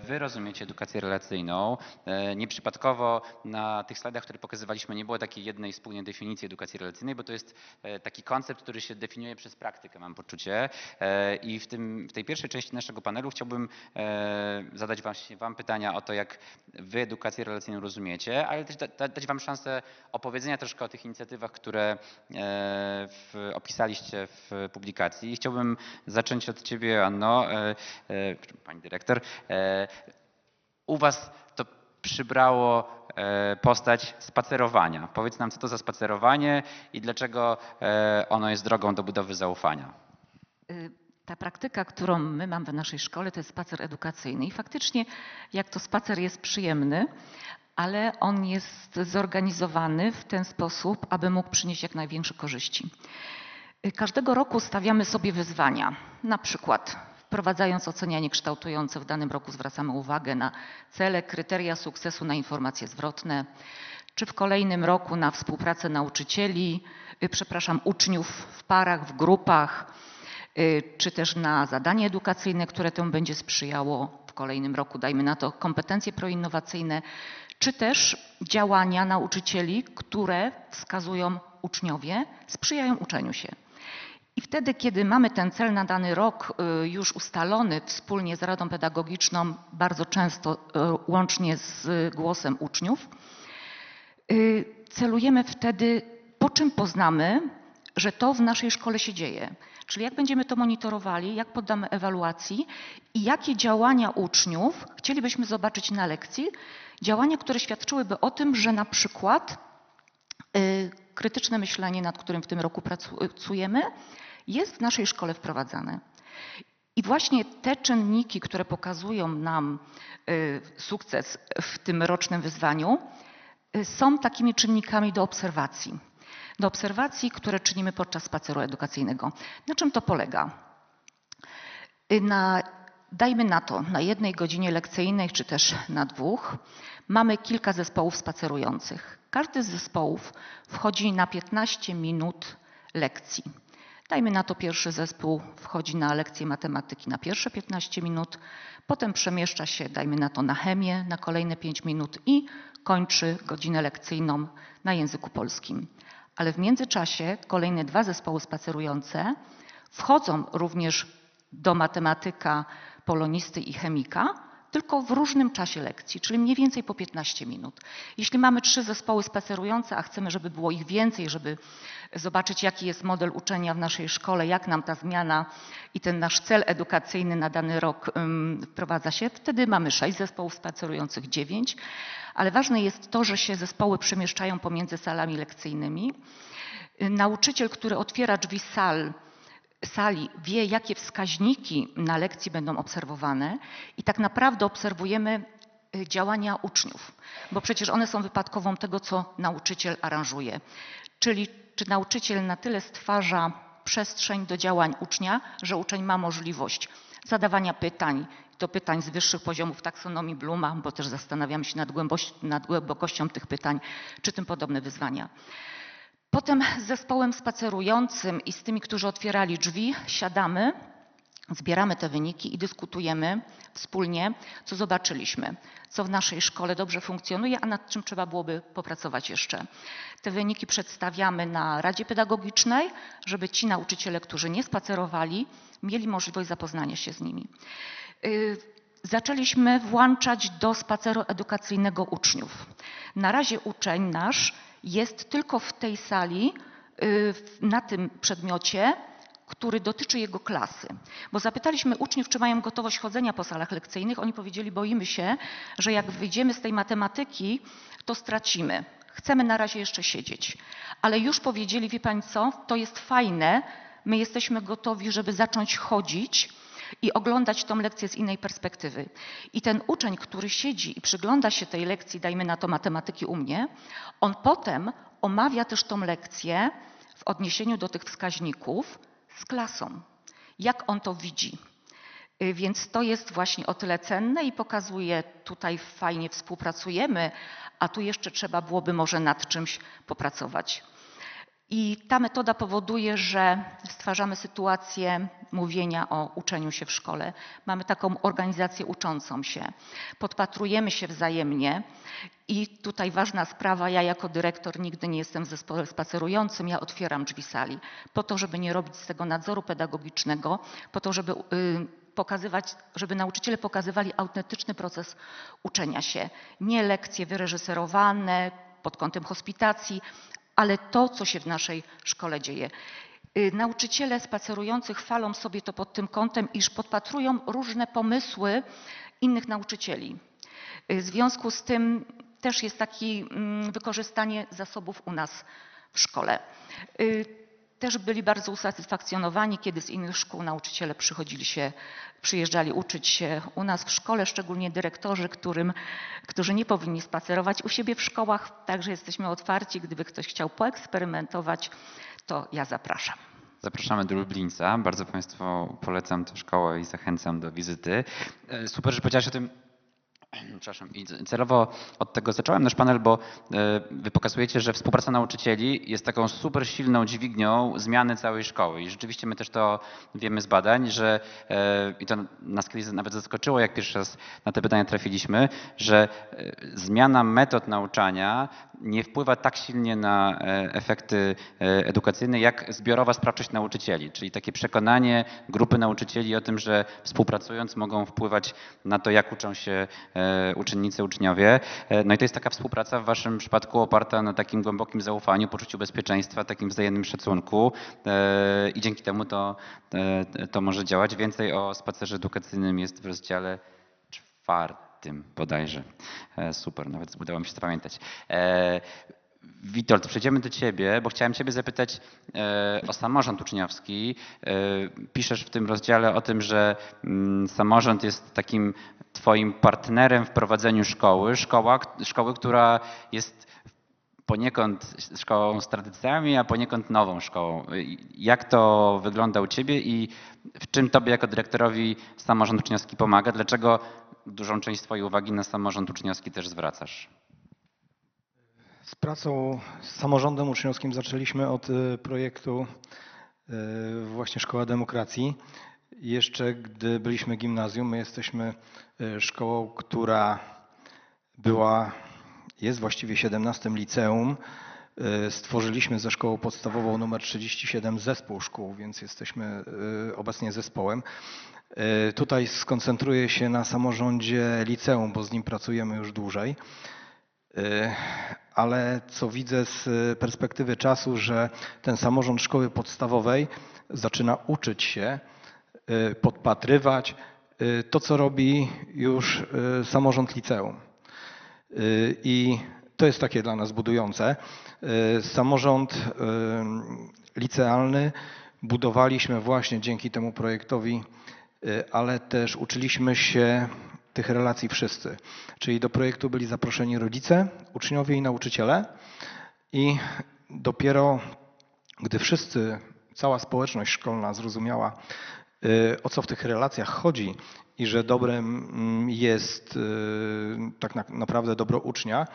Wy rozumiecie edukację relacyjną. E, Nieprzypadkowo na tych slajdach, które pokazywaliśmy, nie było takiej jednej spójnej definicji edukacji relacyjnej, bo to jest e, taki koncept, który się definiuje przez praktykę, mam poczucie. E, I w, tym, w tej pierwszej części naszego panelu chciałbym e, zadać właśnie Wam pytania o to, jak Wy edukację relacyjną rozumiecie, ale też da, da, dać Wam szansę opowiedzenia troszkę o tych inicjatywach, które e, w, opisaliście w publikacji. I chciałbym zacząć od Ciebie, Anno, e, e, Pani Dyrektor. E, U Was to przybrało e, postać spacerowania. Powiedz nam, co to za spacerowanie i dlaczego e, ono jest drogą do budowy zaufania. Ta praktyka, którą my mamy w naszej szkole, to jest spacer edukacyjny. I faktycznie, jak to spacer jest przyjemny, ale on jest zorganizowany w ten sposób, aby mógł przynieść jak największe korzyści. Każdego roku stawiamy sobie wyzwania. Na przykład wprowadzając ocenianie kształtujące w danym roku zwracamy uwagę na cele, kryteria sukcesu, na informacje zwrotne, czy w kolejnym roku na współpracę nauczycieli, y, przepraszam, uczniów w parach, w grupach, y, czy też na zadanie edukacyjne, które temu będzie sprzyjało w kolejnym roku, dajmy na to kompetencje proinnowacyjne, czy też działania nauczycieli, które wskazują uczniowie, sprzyjają uczeniu się. I wtedy, kiedy mamy ten cel na dany rok y, już ustalony wspólnie z Radą Pedagogiczną, bardzo często y, łącznie z głosem uczniów, y, celujemy wtedy, po czym poznamy, że to w naszej szkole się dzieje. Czyli jak będziemy to monitorowali, jak poddamy ewaluacji i jakie działania uczniów chcielibyśmy zobaczyć na lekcji, działania, które świadczyłyby o tym, że na przykład krytyczne myślenie, nad którym w tym roku pracujemy, jest w naszej szkole wprowadzane. I właśnie te czynniki, które pokazują nam y, sukces w tym rocznym wyzwaniu, y, są takimi czynnikami do obserwacji. Do obserwacji, które czynimy podczas spaceru edukacyjnego. Na czym to polega? Y, Na, dajmy na to, na jednej godzinie lekcyjnej, czy też na dwóch, mamy kilka zespołów spacerujących. Każdy z zespołów wchodzi na 15 minut lekcji. Dajmy na to pierwszy zespół wchodzi na lekcję matematyki na pierwsze 15 minut, potem przemieszcza się, dajmy na to na chemię na kolejne 5 minut i kończy godzinę lekcyjną na języku polskim. Ale w międzyczasie kolejne dwa zespoły spacerujące wchodzą również do matematyka, polonisty i chemika, tylko w różnym czasie lekcji, czyli mniej więcej po 15 minut. Jeśli mamy trzy zespoły spacerujące, a chcemy, żeby było ich więcej, żeby zobaczyć, jaki jest model uczenia w naszej szkole, jak nam ta zmiana i ten nasz cel edukacyjny na dany rok wprowadza się, wtedy mamy sześć zespołów spacerujących, dziewięć, ale ważne jest to, że się zespoły przemieszczają pomiędzy salami lekcyjnymi. Nauczyciel, który otwiera drzwi sal, sali wie, jakie wskaźniki na lekcji będą obserwowane i tak naprawdę obserwujemy y, działania uczniów, bo przecież one są wypadkową tego, co nauczyciel aranżuje. Czyli czy nauczyciel na tyle stwarza przestrzeń do działań ucznia, że uczeń ma możliwość zadawania pytań, to pytań z wyższych poziomów taksonomii Bluma, bo też zastanawiam się nad, nad głębokością tych pytań, czy tym podobne wyzwania. Potem z zespołem spacerującym i z tymi, którzy otwierali drzwi, siadamy, zbieramy te wyniki i dyskutujemy wspólnie, co zobaczyliśmy, co w naszej szkole dobrze funkcjonuje, a nad czym trzeba byłoby popracować jeszcze. Te wyniki przedstawiamy na Radzie Pedagogicznej, żeby ci nauczyciele, którzy nie spacerowali, mieli możliwość zapoznania się z nimi. Y, Zaczęliśmy włączać do spaceru edukacyjnego uczniów. Na razie uczeń nasz jest tylko w tej sali, y, na tym przedmiocie, który dotyczy jego klasy. Bo zapytaliśmy uczniów, czy mają gotowość chodzenia po salach lekcyjnych. Oni powiedzieli, boimy się, że jak wyjdziemy z tej matematyki, to stracimy. Chcemy na razie jeszcze siedzieć. Ale już powiedzieli, wie pani co, to jest fajne, my jesteśmy gotowi, żeby zacząć chodzić i oglądać tą lekcję z innej perspektywy. I ten uczeń, który siedzi i przygląda się tej lekcji, dajmy na to matematyki u mnie, on potem omawia też tą lekcję w odniesieniu do tych wskaźników z klasą. Jak on to widzi? Y, Więc to jest właśnie o tyle cenne i pokazuje, tutaj fajnie współpracujemy, a tu jeszcze trzeba byłoby może nad czymś popracować. I ta metoda powoduje, że stwarzamy sytuację mówienia o uczeniu się w szkole. Mamy taką organizację uczącą się. Podpatrujemy się wzajemnie i tutaj ważna sprawa, ja jako dyrektor nigdy nie jestem w zespole spacerującym, ja otwieram drzwi sali po to, żeby nie robić z tego nadzoru pedagogicznego, po to, żeby y, pokazywać, żeby nauczyciele pokazywali autentyczny proces uczenia się. Nie lekcje wyreżyserowane pod kątem hospitacji, ale to, co się w naszej szkole dzieje. Y, Nauczyciele spacerujących chwalą sobie to pod tym kątem, iż podpatrują różne pomysły innych nauczycieli. Y, W związku z tym też jest takie wykorzystanie zasobów u nas w szkole. Też byli bardzo usatysfakcjonowani, kiedy z innych szkół nauczyciele przychodzili się, przyjeżdżali uczyć się u nas w szkole, szczególnie dyrektorzy, którym, którzy nie powinni spacerować u siebie w szkołach. Także jesteśmy otwarci, gdyby ktoś chciał poeksperymentować, to ja zapraszam. Zapraszamy do Lublińca. Bardzo Państwu polecam tę szkołę i zachęcam do wizyty. E, Super, że powiedziałaś o tym. Przepraszam. I celowo od tego zacząłem nasz panel, bo e, wy pokazujecie, że współpraca nauczycieli jest taką super silną dźwignią zmiany całej szkoły. I rzeczywiście my też to wiemy z badań, że e, i to nas kiedyś nawet zaskoczyło, jak pierwszy raz na te pytania trafiliśmy, że e, zmiana metod nauczania nie wpływa tak silnie na efekty edukacyjne, jak zbiorowa sprawczość nauczycieli, czyli takie przekonanie grupy nauczycieli o tym, że współpracując mogą wpływać na to, jak uczą się e, uczennicy, uczniowie. E, No i to jest taka współpraca w waszym przypadku oparta na takim głębokim zaufaniu, poczuciu bezpieczeństwa, takim wzajemnym szacunku e, i dzięki temu to, to może działać. Więcej o spacerze edukacyjnym jest w rozdziale czwartym bodajże. Super, nawet udało mi się zapamiętać. E, Witold, przejdziemy do Ciebie, bo chciałem Ciebie zapytać e, o samorząd uczniowski. E, piszesz w tym rozdziale o tym, że mm, samorząd jest takim Twoim partnerem w prowadzeniu szkoły, szkoła, szkoły, która jest poniekąd szkołą z tradycjami, a poniekąd nową szkołą. Jak to wygląda u Ciebie i w czym Tobie jako dyrektorowi samorząd uczniowski pomaga? Dlaczego dużą część swojej uwagi na samorząd uczniowski też zwracasz? Z pracą z samorządem uczniowskim zaczęliśmy od y, projektu y, właśnie Szkoła Demokracji. Jeszcze gdy byliśmy gimnazjum, my jesteśmy y, szkołą, która była, jest właściwie 17 liceum. Stworzyliśmy ze szkołą podstawową numer 37 zespół szkół, więc jesteśmy obecnie zespołem. Tutaj skoncentruję się na samorządzie liceum, bo z nim pracujemy już dłużej. Ale co widzę z y, perspektywy czasu, że ten samorząd szkoły podstawowej zaczyna uczyć się, y, podpatrywać y, to, co robi już samorząd liceum. I to jest takie dla nas budujące. Samorząd licealny budowaliśmy właśnie dzięki temu projektowi, ale też uczyliśmy się tych relacji wszyscy. Czyli do projektu byli zaproszeni rodzice, uczniowie i nauczyciele. I dopiero gdy wszyscy, cała społeczność szkolna zrozumiała, y, o co w tych relacjach chodzi i że dobrem mm, jest y, tak na- naprawdę dobro ucznia,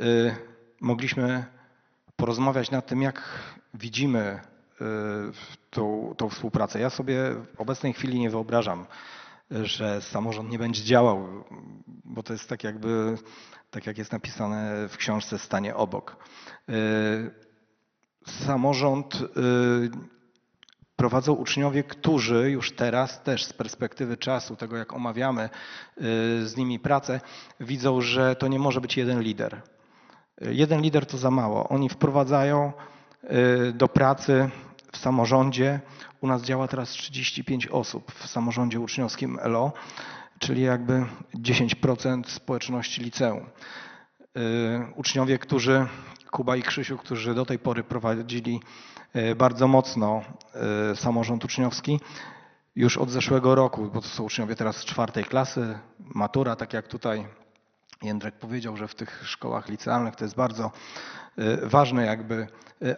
y, mogliśmy porozmawiać nad tym, jak widzimy tą, tą współpracę. Ja sobie w obecnej chwili nie wyobrażam, że samorząd nie będzie działał, bo to jest tak jakby, tak jak jest napisane w książce, stanie obok. Y, Samorząd y, prowadzą uczniowie, którzy już teraz też z perspektywy czasu, tego jak omawiamy y, z nimi pracę, widzą, że to nie może być jeden lider. Jeden lider to za mało. Oni wprowadzają do pracy w samorządzie. U nas działa teraz 35 osób w samorządzie uczniowskim LO, czyli jakby 10% społeczności liceum. Y, Uczniowie, którzy, Kuba i Krzysiu, którzy do tej pory prowadzili y, bardzo mocno y, samorząd uczniowski, już od zeszłego roku, bo to są uczniowie teraz czwartej klasy, matura, tak jak tutaj Jędrek powiedział, że w tych szkołach licealnych to jest bardzo ważny jakby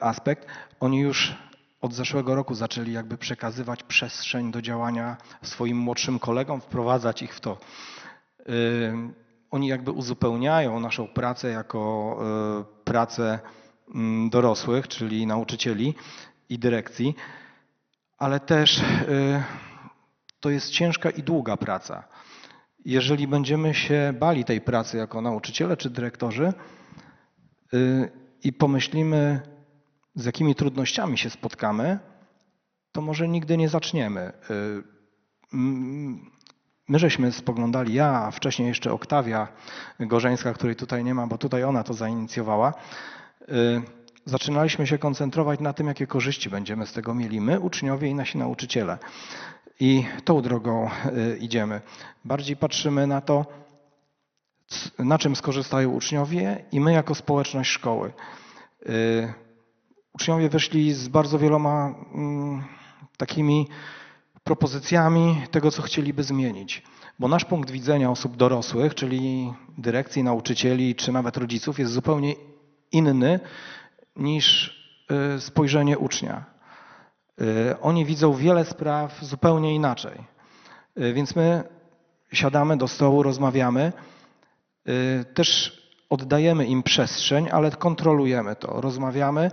aspekt. Oni już od zeszłego roku zaczęli jakby przekazywać przestrzeń do działania swoim młodszym kolegom, wprowadzać ich w to. Y, Oni jakby uzupełniają naszą pracę jako y, pracę mm, dorosłych, czyli nauczycieli i dyrekcji, ale też y, to jest ciężka i długa praca. Jeżeli będziemy się bali tej pracy jako nauczyciele czy dyrektorzy i pomyślimy, z jakimi trudnościami się spotkamy, to może nigdy nie zaczniemy. Y, My żeśmy spoglądali, ja, a wcześniej jeszcze Oktawia Gorzeńska, której tutaj nie ma, bo tutaj ona to zainicjowała. y, Zaczynaliśmy się koncentrować na tym, jakie korzyści będziemy z tego mieli my, uczniowie i nasi nauczyciele. I tą drogą y, idziemy. Bardziej patrzymy na to, na czym skorzystają uczniowie i my jako społeczność szkoły. Uczniowie wyszli z bardzo wieloma mm, takimi propozycjami tego, co chcieliby zmienić. Bo nasz punkt widzenia osób dorosłych, czyli dyrekcji, nauczycieli czy nawet rodziców, jest zupełnie inny niż y, spojrzenie ucznia. Y, Oni widzą wiele spraw zupełnie inaczej. Y, Więc my siadamy do stołu, rozmawiamy. Też oddajemy im przestrzeń, ale kontrolujemy to. Rozmawiamy,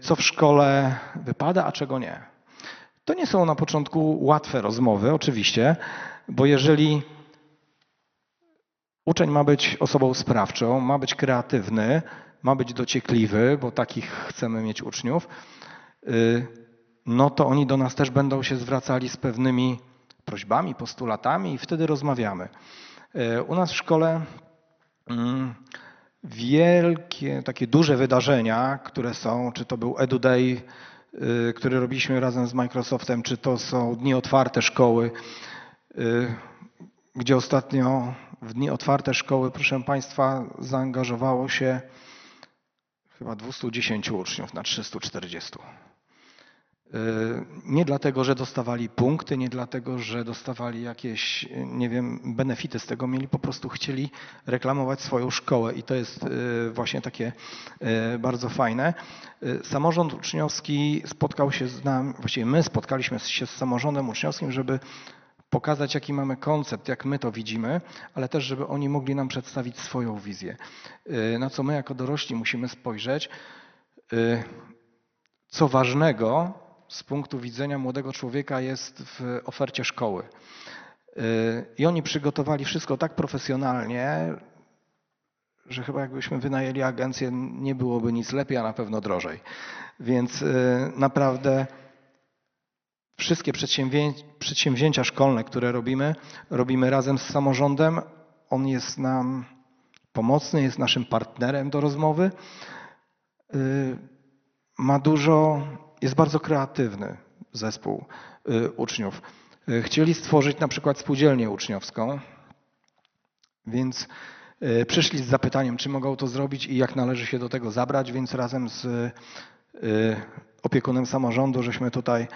co w szkole wypada, a czego nie. To nie są na początku łatwe rozmowy, oczywiście, bo jeżeli uczeń ma być osobą sprawczą, ma być kreatywny, ma być dociekliwy, bo takich chcemy mieć uczniów, y, no to oni do nas też będą się zwracali z pewnymi prośbami, postulatami i wtedy rozmawiamy. Y, U nas w szkole mm, wielkie, takie duże wydarzenia, które są, czy to był EduDay, y, który robiliśmy razem z Microsoftem, czy to są dni otwarte szkoły, y, gdzie ostatnio w dni otwarte szkoły, proszę Państwa, zaangażowało się chyba 210 uczniów na 340. Y, Nie dlatego, że dostawali punkty, nie dlatego, że dostawali jakieś, y, nie wiem, benefity z tego, mieli po prostu chcieli reklamować swoją szkołę i to jest y, właśnie takie bardzo fajne. Samorząd uczniowski spotkał się z nami, właściwie my spotkaliśmy się z samorządem uczniowskim, żeby pokazać, jaki mamy koncept, jak my to widzimy, ale też, żeby oni mogli nam przedstawić swoją wizję, na co my jako dorośli musimy spojrzeć. Co ważnego z punktu widzenia młodego człowieka jest w ofercie szkoły. Y, I oni przygotowali wszystko tak profesjonalnie, że chyba jakbyśmy wynajęli agencję, nie byłoby nic lepiej, a na pewno drożej. Więc y, naprawdę wszystkie przedsięwzięcia szkolne, które robimy, robimy razem z samorządem. On jest nam pomocny, jest naszym partnerem do rozmowy. Y, Ma dużo, jest bardzo kreatywny zespół y, uczniów. Y, Chcieli stworzyć na przykład spółdzielnię uczniowską, więc y, przyszli z zapytaniem, czy mogą to zrobić i jak należy się do tego zabrać, więc razem z opiekunem samorządu żeśmy tutaj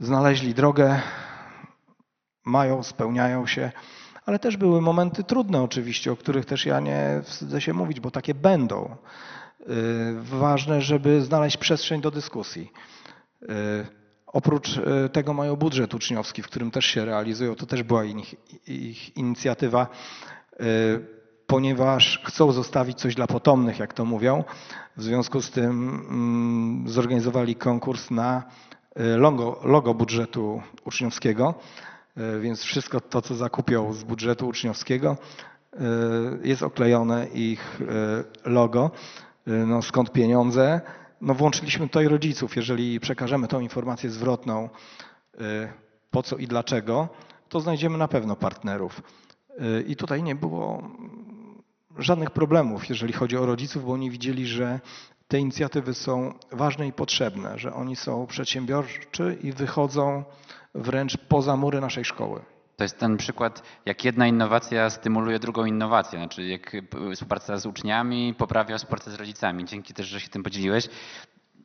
znaleźli drogę, mają, spełniają się, ale też były momenty trudne oczywiście, o których też ja nie wstydzę się mówić, bo takie będą. Ważne, żeby znaleźć przestrzeń do dyskusji. Y, Oprócz y, tego mają budżet uczniowski, w którym też się realizują. To też była ich, ich inicjatywa, y, ponieważ chcą zostawić coś dla potomnych, jak to mówią. W związku z tym mm, zorganizowali konkurs na logo, logo budżetu uczniowskiego, więc wszystko to, co zakupią z budżetu uczniowskiego, jest oklejone ich logo. No, skąd pieniądze? No, włączyliśmy tutaj rodziców. Jeżeli przekażemy tą informację zwrotną, y, po co i dlaczego, to znajdziemy na pewno partnerów. Y, I tutaj nie było mm, żadnych problemów, jeżeli chodzi o rodziców, bo oni widzieli, że te inicjatywy są ważne i potrzebne, że oni są przedsiębiorczy i wychodzą wręcz poza mury naszej szkoły. To jest ten przykład, jak jedna innowacja stymuluje drugą innowację. Znaczy, jak p- współpraca z uczniami poprawia współpracę z rodzicami. Dzięki też, że się tym podzieliłeś.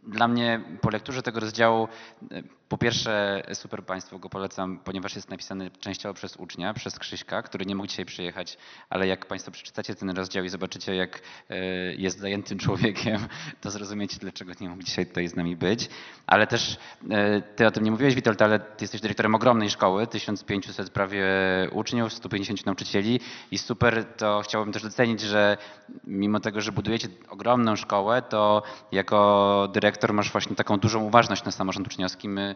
Dla mnie po lekturze tego rozdziału, e, po pierwsze super Państwu go polecam, ponieważ jest napisany częściowo przez ucznia, przez Krzyśka, który nie mógł dzisiaj przyjechać, ale jak Państwo przeczytacie ten rozdział i zobaczycie, jak e, jest zajętym człowiekiem, to zrozumiecie, dlaczego nie mógł dzisiaj tutaj z nami być. Ale też e, Ty o tym nie mówiłeś, Witold, ale Ty jesteś dyrektorem ogromnej szkoły, 1500 prawie uczniów, 150 nauczycieli i super, to chciałbym też docenić, że mimo tego, że budujecie ogromną szkołę, to jako dyrektor masz właśnie taką dużą uważność na samorząd uczniowski. My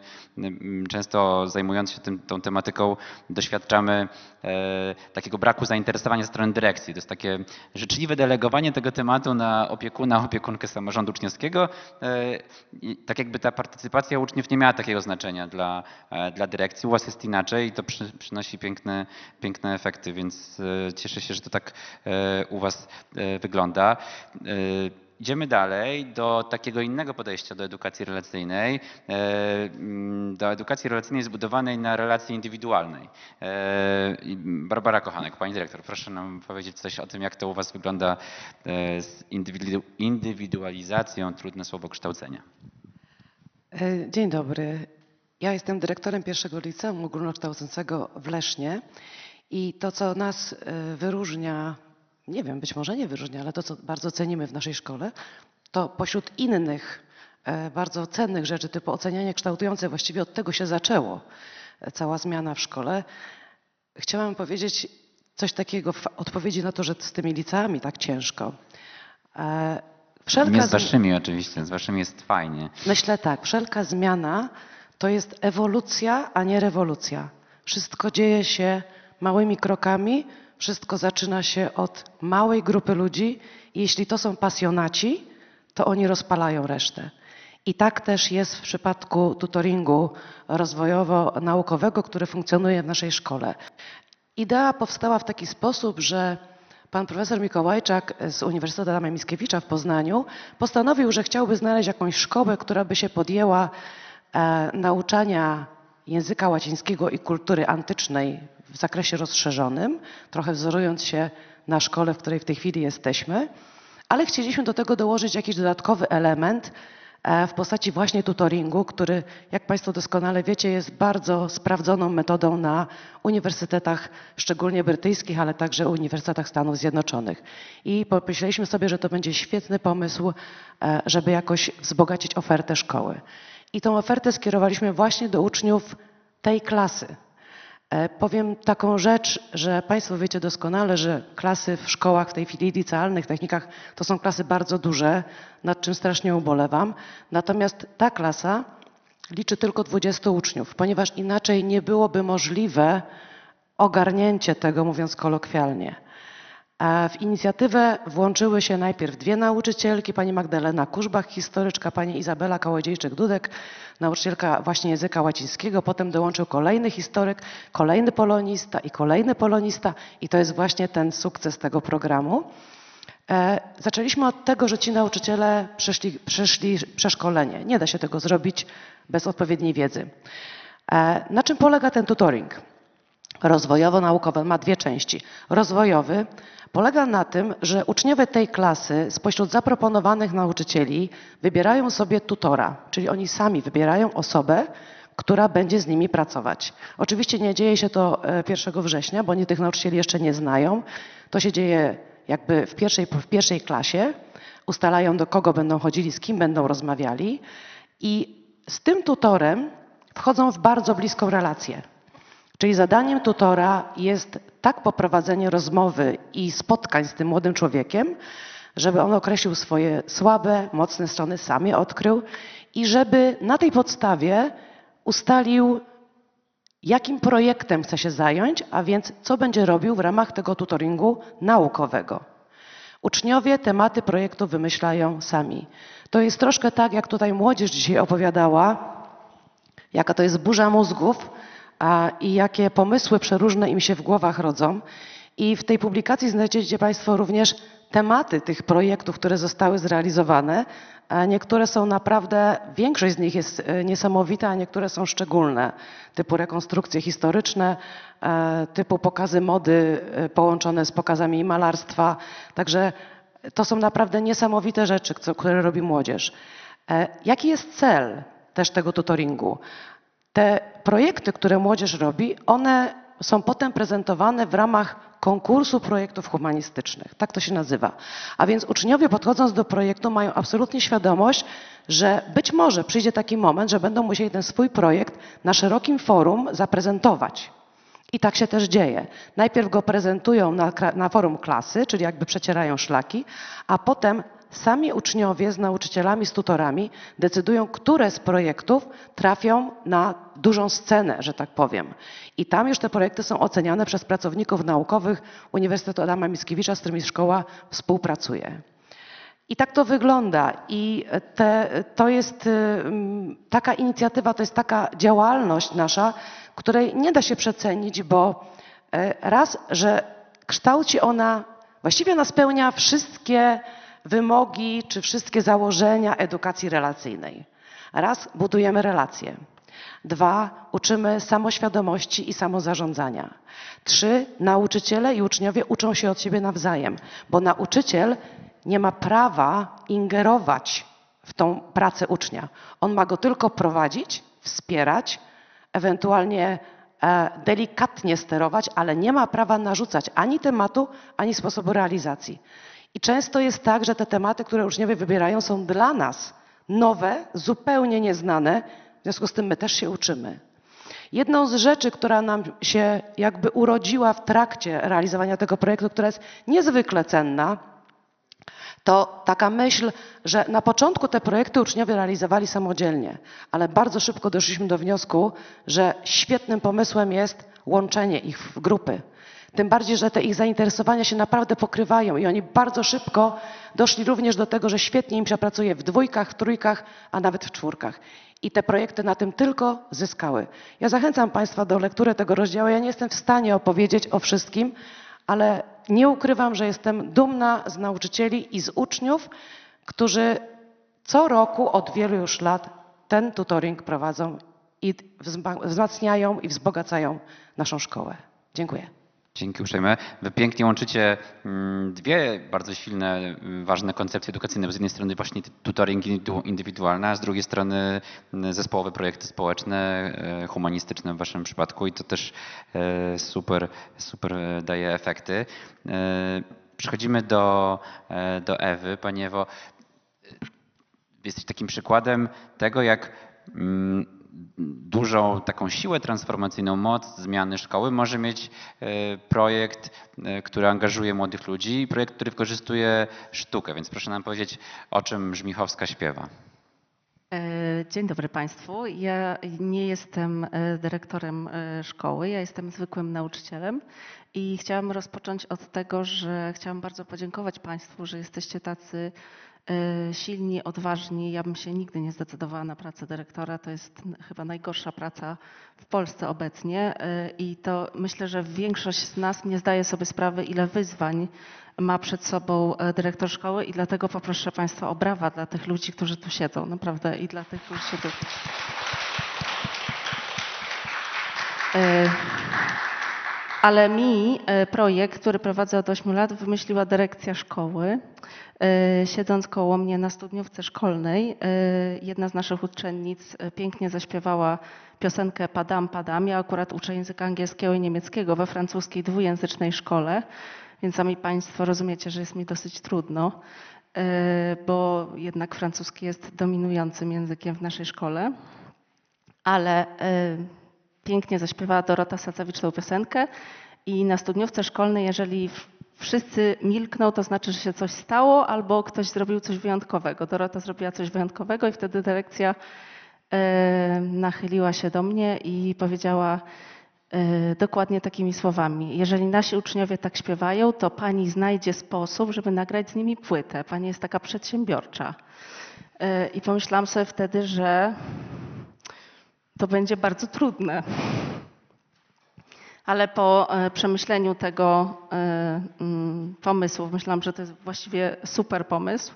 często zajmując się tym, tą tematyką doświadczamy e, takiego braku zainteresowania ze strony dyrekcji. To jest takie życzliwe delegowanie tego tematu na opiekuna, opiekunkę samorządu uczniowskiego. E, i tak jakby ta partycypacja uczniów nie miała takiego znaczenia dla, e, dla dyrekcji. U was jest inaczej i to przy, przynosi piękne, piękne efekty, więc cieszę się, że to tak u was wygląda. Idziemy dalej do takiego innego podejścia do edukacji relacyjnej, e, mm, do edukacji relacyjnej zbudowanej na relacji indywidualnej. E, Barbara Kochanek, pani dyrektor, proszę nam powiedzieć coś o tym, jak to u was wygląda e, z indywidu- indywidualizacją, trudne słowo kształcenia. Dzień dobry. Ja jestem dyrektorem pierwszego liceum ogólnokształcącego w Lesznie i to, co nas wyróżnia, nie wiem, być może nie wyróżnia, ale to, co bardzo cenimy w naszej szkole, to pośród innych e, bardzo cennych rzeczy, typu ocenianie kształtujące, właściwie od tego się zaczęło e, cała zmiana w szkole. Chciałam powiedzieć coś takiego w odpowiedzi na to, że z tymi liceami tak ciężko. E, Wszelka Nie z waszymi oczywiście, z waszymi jest fajnie. Myślę tak, wszelka zmiana to jest ewolucja, a nie rewolucja. Wszystko dzieje się małymi krokami, wszystko zaczyna się od małej grupy ludzi jeśli to są pasjonaci, to oni rozpalają resztę. I tak też jest w przypadku tutoringu rozwojowo-naukowego, który funkcjonuje w naszej szkole. Idea powstała w taki sposób, że pan profesor Mikołajczak z Uniwersytetu Adama Mickiewicza w Poznaniu postanowił, że chciałby znaleźć jakąś szkołę, która by się podjęła e, nauczania języka łacińskiego i kultury antycznej w zakresie rozszerzonym, trochę wzorując się na szkole, w której w tej chwili jesteśmy, ale chcieliśmy do tego dołożyć jakiś dodatkowy element e, w postaci właśnie tutoringu, który, jak Państwo doskonale wiecie, jest bardzo sprawdzoną metodą na uniwersytetach, szczególnie brytyjskich, ale także uniwersytetach Stanów Zjednoczonych. I pomyśleliśmy sobie, że to będzie świetny pomysł, e, żeby jakoś wzbogacić ofertę szkoły. I tą ofertę skierowaliśmy właśnie do uczniów tej klasy. E, Powiem taką rzecz, że Państwo wiecie doskonale, że klasy w szkołach w tej chwili licealnych, technikach to są klasy bardzo duże, nad czym strasznie ubolewam. Natomiast ta klasa liczy tylko 20 uczniów, ponieważ inaczej nie byłoby możliwe ogarnięcie tego, mówiąc kolokwialnie. W inicjatywę włączyły się najpierw dwie nauczycielki, pani Magdalena Kurzbach, historyczka, pani Izabela Kołodziejczyk-Dudek, nauczycielka właśnie języka łacińskiego, potem dołączył kolejny historyk, kolejny polonista i kolejny polonista i to jest właśnie ten sukces tego programu. E, Zaczęliśmy od tego, że ci nauczyciele przeszli, przeszli przeszkolenie. Nie da się tego zrobić bez odpowiedniej wiedzy. E, Na czym polega ten tutoring? Rozwojowo-naukowy ma dwie części. Rozwojowy polega na tym, że uczniowie tej klasy spośród zaproponowanych nauczycieli wybierają sobie tutora, czyli oni sami wybierają osobę, która będzie z nimi pracować. Oczywiście nie dzieje się to e, 1 września, bo oni tych nauczycieli jeszcze nie znają. To się dzieje jakby w pierwszej, w pierwszej klasie. Ustalają, do kogo będą chodzili, z kim będą rozmawiali i z tym tutorem wchodzą w bardzo bliską relację. Czyli zadaniem tutora jest tak poprowadzenie rozmowy i spotkań z tym młodym człowiekiem, żeby on określił swoje słabe, mocne strony, sam je odkrył i żeby na tej podstawie ustalił, jakim projektem chce się zająć, a więc co będzie robił w ramach tego tutoringu naukowego. Uczniowie tematy projektu wymyślają sami. To jest troszkę tak, jak tutaj młodzież dzisiaj opowiadała, jaka to jest burza mózgów i jakie pomysły przeróżne im się w głowach rodzą. I w tej publikacji znajdziecie Państwo również tematy tych projektów, które zostały zrealizowane. Niektóre są naprawdę, większość z nich jest e, niesamowita, a niektóre są szczególne, typu rekonstrukcje historyczne, e, typu pokazy mody e, połączone z pokazami malarstwa. Także to są naprawdę niesamowite rzeczy, które robi młodzież. Jaki jest cel też tego tutoringu? Te projekty, które młodzież robi, one są potem prezentowane w ramach konkursu projektów humanistycznych. Tak to się nazywa. A więc uczniowie podchodząc do projektu mają absolutnie świadomość, że być może przyjdzie taki moment, że będą musieli ten swój projekt na szerokim forum zaprezentować. I tak się też dzieje. Najpierw go prezentują na, na forum klasy, czyli jakby przecierają szlaki, a potem sami uczniowie z nauczycielami, z tutorami decydują, które z projektów trafią na dużą scenę, że tak powiem. I tam już te projekty są oceniane przez pracowników naukowych Uniwersytetu Adama Mickiewicza, z którymi szkoła współpracuje. I tak to wygląda. I te, to jest y, taka inicjatywa, to jest taka działalność nasza, której nie da się przecenić, bo e, raz, że kształci ona, właściwie ona spełnia wszystkie wymogi czy wszystkie założenia edukacji relacyjnej. Raz, budujemy relacje. Dwa, uczymy samoświadomości i samozarządzania. Trzy, nauczyciele i uczniowie uczą się od siebie nawzajem, bo nauczyciel nie ma prawa ingerować w tą pracę ucznia. On ma go tylko prowadzić, wspierać, ewentualnie e, delikatnie sterować, ale nie ma prawa narzucać ani tematu, ani sposobu realizacji. I często jest tak, że te tematy, które uczniowie wybierają, są dla nas nowe, zupełnie nieznane, w związku z tym my też się uczymy. Jedną z rzeczy, która nam się jakby urodziła w trakcie realizowania tego projektu, która jest niezwykle cenna, to taka myśl, że na początku te projekty uczniowie realizowali samodzielnie, ale bardzo szybko doszliśmy do wniosku, że świetnym pomysłem jest łączenie ich w grupy. Tym bardziej, że te ich zainteresowania się naprawdę pokrywają i oni bardzo szybko doszli również do tego, że świetnie im się pracuje w dwójkach, w trójkach, a nawet w czwórkach. I te projekty na tym tylko zyskały. Ja zachęcam Państwa do lektury tego rozdziału. Ja nie jestem w stanie opowiedzieć o wszystkim, ale nie ukrywam, że jestem dumna z nauczycieli i z uczniów, którzy co roku od wielu już lat ten tutoring prowadzą i wzma- wzmacniają i wzbogacają naszą szkołę. Dziękuję. Dzięki uprzejme. Wy pięknie łączycie mm, dwie bardzo silne, mm, ważne koncepcje edukacyjne. Z jednej strony właśnie tutoring indywidu- indywidualny, a z drugiej strony mm, zespołowe projekty społeczne, e, humanistyczne w waszym przypadku i to też e, super, super daje efekty. Przechodzimy do, do Ewy. Pani Ewo, jesteś takim przykładem tego, jak mm, dużą taką siłę transformacyjną, moc zmiany szkoły może mieć e, projekt, e, który angażuje młodych ludzi i projekt, który wykorzystuje sztukę. Więc proszę nam powiedzieć, o czym Żmichowska śpiewa. E, Dzień dobry Państwu. Ja nie jestem dyrektorem szkoły, ja jestem zwykłym nauczycielem i chciałam rozpocząć od tego, że chciałam bardzo podziękować Państwu, że jesteście tacy silni, odważni. Ja bym się nigdy nie zdecydowała na pracę dyrektora. To jest chyba najgorsza praca w Polsce obecnie e, i to myślę, że większość z nas nie zdaje sobie sprawy, ile wyzwań ma przed sobą e, dyrektor szkoły i dlatego poproszę Państwa o brawa dla tych ludzi, którzy tu siedzą, naprawdę i dla tych, którzy. E, Ale mi e, projekt, który prowadzę od 8 lat, wymyśliła dyrekcja szkoły. E, Siedząc koło mnie na studniówce szkolnej, e, jedna z naszych uczennic pięknie zaśpiewała piosenkę Padam, Padam. Ja akurat uczę języka angielskiego i niemieckiego we francuskiej dwujęzycznej szkole, więc sami Państwo rozumiecie, że jest mi dosyć trudno, bo jednak francuski jest dominującym językiem w naszej szkole. Ale pięknie zaśpiewała Dorota Sacewicz tą piosenkę i na studniówce szkolnej, jeżeli wszyscy milkną, to znaczy, że się coś stało albo ktoś zrobił coś wyjątkowego. Dorota zrobiła coś wyjątkowego i wtedy dyrekcja e, nachyliła się do mnie i powiedziała e, dokładnie takimi słowami. Jeżeli nasi uczniowie tak śpiewają, to pani znajdzie sposób, żeby nagrać z nimi płytę. Pani jest taka przedsiębiorcza. E, I pomyślałam sobie wtedy, że to będzie bardzo trudne. Ale po e, przemyśleniu tego e, mm, pomysłu, myślałam, że to jest właściwie super pomysł.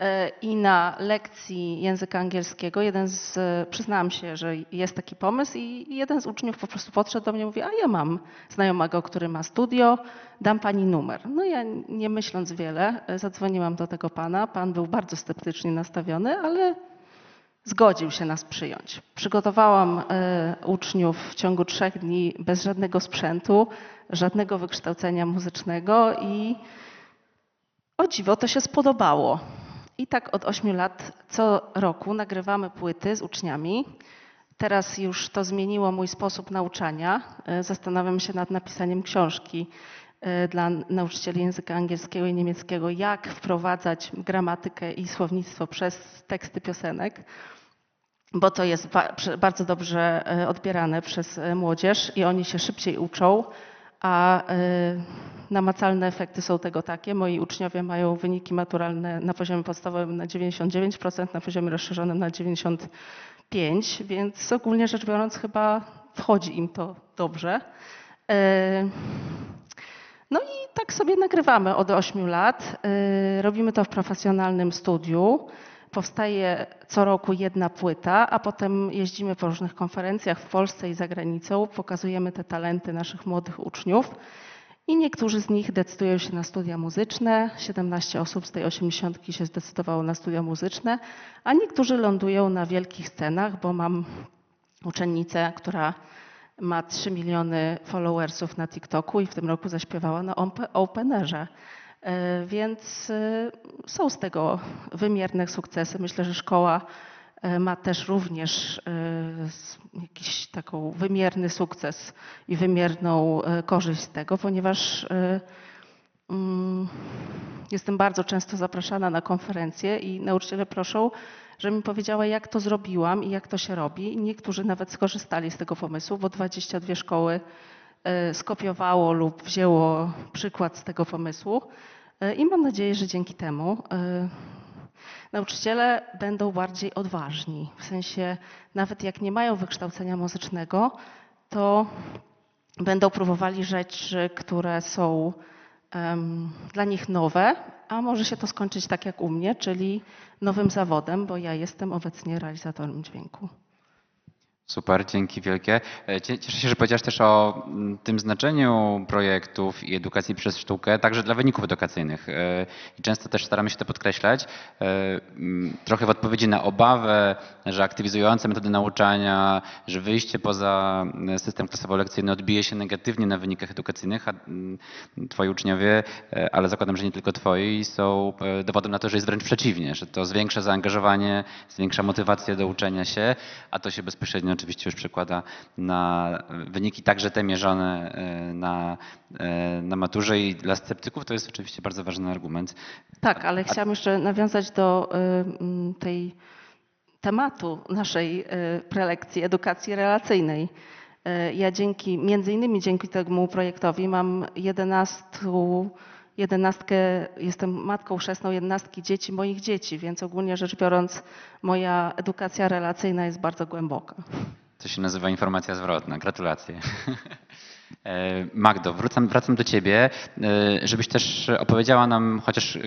E, I na lekcji języka angielskiego jeden z, przyznałam się, że jest taki pomysł i jeden z uczniów po prostu podszedł do mnie i mówi, a ja mam znajomego, który ma studio, dam pani numer. No ja nie myśląc wiele, zadzwoniłam do tego pana. Pan był bardzo sceptycznie nastawiony, ale zgodził się nas przyjąć. Przygotowałam e, uczniów w ciągu trzech dni bez żadnego sprzętu, żadnego wykształcenia muzycznego i o dziwo to się spodobało. I tak od ośmiu lat co roku nagrywamy płyty z uczniami. Teraz już to zmieniło mój sposób nauczania. E, Zastanawiam się nad napisaniem książki dla nauczycieli języka angielskiego i niemieckiego, jak wprowadzać gramatykę i słownictwo przez teksty piosenek, bo to jest bardzo dobrze e, odbierane przez e, młodzież i oni się szybciej uczą, a e, namacalne efekty są tego takie. Moi uczniowie mają wyniki maturalne na poziomie podstawowym na 99%, na poziomie rozszerzonym na 95%, więc ogólnie rzecz biorąc chyba wchodzi im to dobrze. No i tak sobie nagrywamy od 8 lat. Y, Robimy to w profesjonalnym studiu. Powstaje co roku jedna płyta, a potem jeździmy po różnych konferencjach w Polsce i za granicą, pokazujemy te talenty naszych młodych uczniów. I niektórzy z nich decydują się na studia muzyczne. 17 osób z tej 80 się zdecydowało na studia muzyczne, a niektórzy lądują na wielkich scenach, bo mam uczennicę, która ma 3 miliony followersów na TikToku i w tym roku zaśpiewała na Openerze. E, Więc e, są z tego wymierne sukcesy. Myślę, że szkoła e, ma też również jakiś taką wymierny sukces i wymierną korzyść z tego, ponieważ mm, jestem bardzo często zapraszana na konferencje i nauczyciele proszą, żebym powiedziała, jak to zrobiłam i jak to się robi. Niektórzy nawet skorzystali z tego pomysłu, bo 22 szkoły e, skopiowało lub wzięło przykład z tego pomysłu. E, I mam nadzieję, że dzięki temu e, nauczyciele będą bardziej odważni. W sensie, nawet jak nie mają wykształcenia muzycznego, to będą próbowali rzeczy, które są dla nich nowe, a może się to skończyć tak jak u mnie, czyli nowym zawodem, bo ja jestem obecnie realizatorem dźwięku. Super, dzięki wielkie. E, cie- Cieszę się, że powiedziałeś też o mm, tym znaczeniu projektów i edukacji przez sztukę, także dla wyników edukacyjnych. E, I często też staramy się to podkreślać. E, mm, Trochę w odpowiedzi na obawę, że aktywizujące metody nauczania, że wyjście poza mm, system klasowo-lekcyjny odbije się negatywnie na wynikach edukacyjnych, a twoi uczniowie, ale zakładam, że nie tylko twoi, są dowodem na to, że jest wręcz przeciwnie, że to zwiększa zaangażowanie, zwiększa motywację do uczenia się, a to się bezpośrednio oczywiście już przekłada na wyniki także te mierzone e, na, e, na maturze i dla sceptyków to jest oczywiście bardzo ważny argument. Tak, ale chciałam jeszcze nawiązać do mm, tej tematu naszej prelekcji edukacji relacyjnej. Ja dzięki, między innymi dzięki temu projektowi mam 11, jedenastkę, jestem matką chrzestną jedenastki dzieci moich dzieci, więc ogólnie rzecz biorąc moja edukacja relacyjna jest bardzo głęboka. To się nazywa informacja zwrotna. Gratulacje. E, Magdo, wracam, wracam do Ciebie, e, żebyś też opowiedziała nam chociaż e,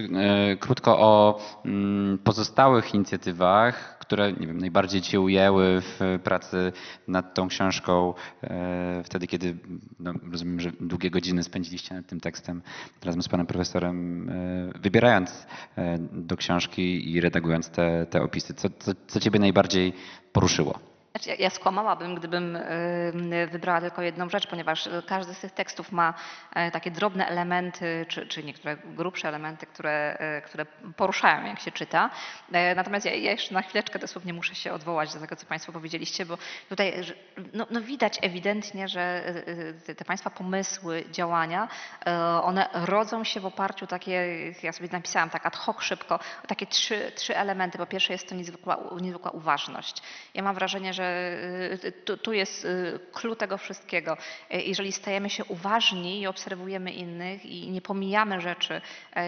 krótko o mm, pozostałych inicjatywach, które nie wiem, najbardziej Cię ujęły w pracy nad tą książką, e, wtedy kiedy no, rozumiem, że długie godziny spędziliście nad tym tekstem razem z Panem Profesorem, e, wybierając e, do książki i redagując te, te opisy. Co, co, co Ciebie najbardziej poruszyło? Znaczy, ja, skłamałabym, gdybym wybrała tylko jedną rzecz, ponieważ y, każdy z tych tekstów ma e, takie drobne elementy, czy, czy niektóre grubsze elementy, które, e, które poruszają, jak się czyta. E, Natomiast ja, jeszcze na chwileczkę dosłownie muszę się odwołać do tego, co Państwo powiedzieliście, bo tutaj no, no widać ewidentnie, że y, y, te Państwa pomysły, działania, one rodzą się w oparciu o takie, ja sobie napisałam tak ad hoc szybko, takie trzy, trzy elementy. Po pierwsze jest to niezwykła, niezwykła uważność. Ja mam wrażenie, że y, tu, tu jest y, clue tego wszystkiego. Y, Jeżeli stajemy się uważni i obserwujemy innych i nie pomijamy rzeczy,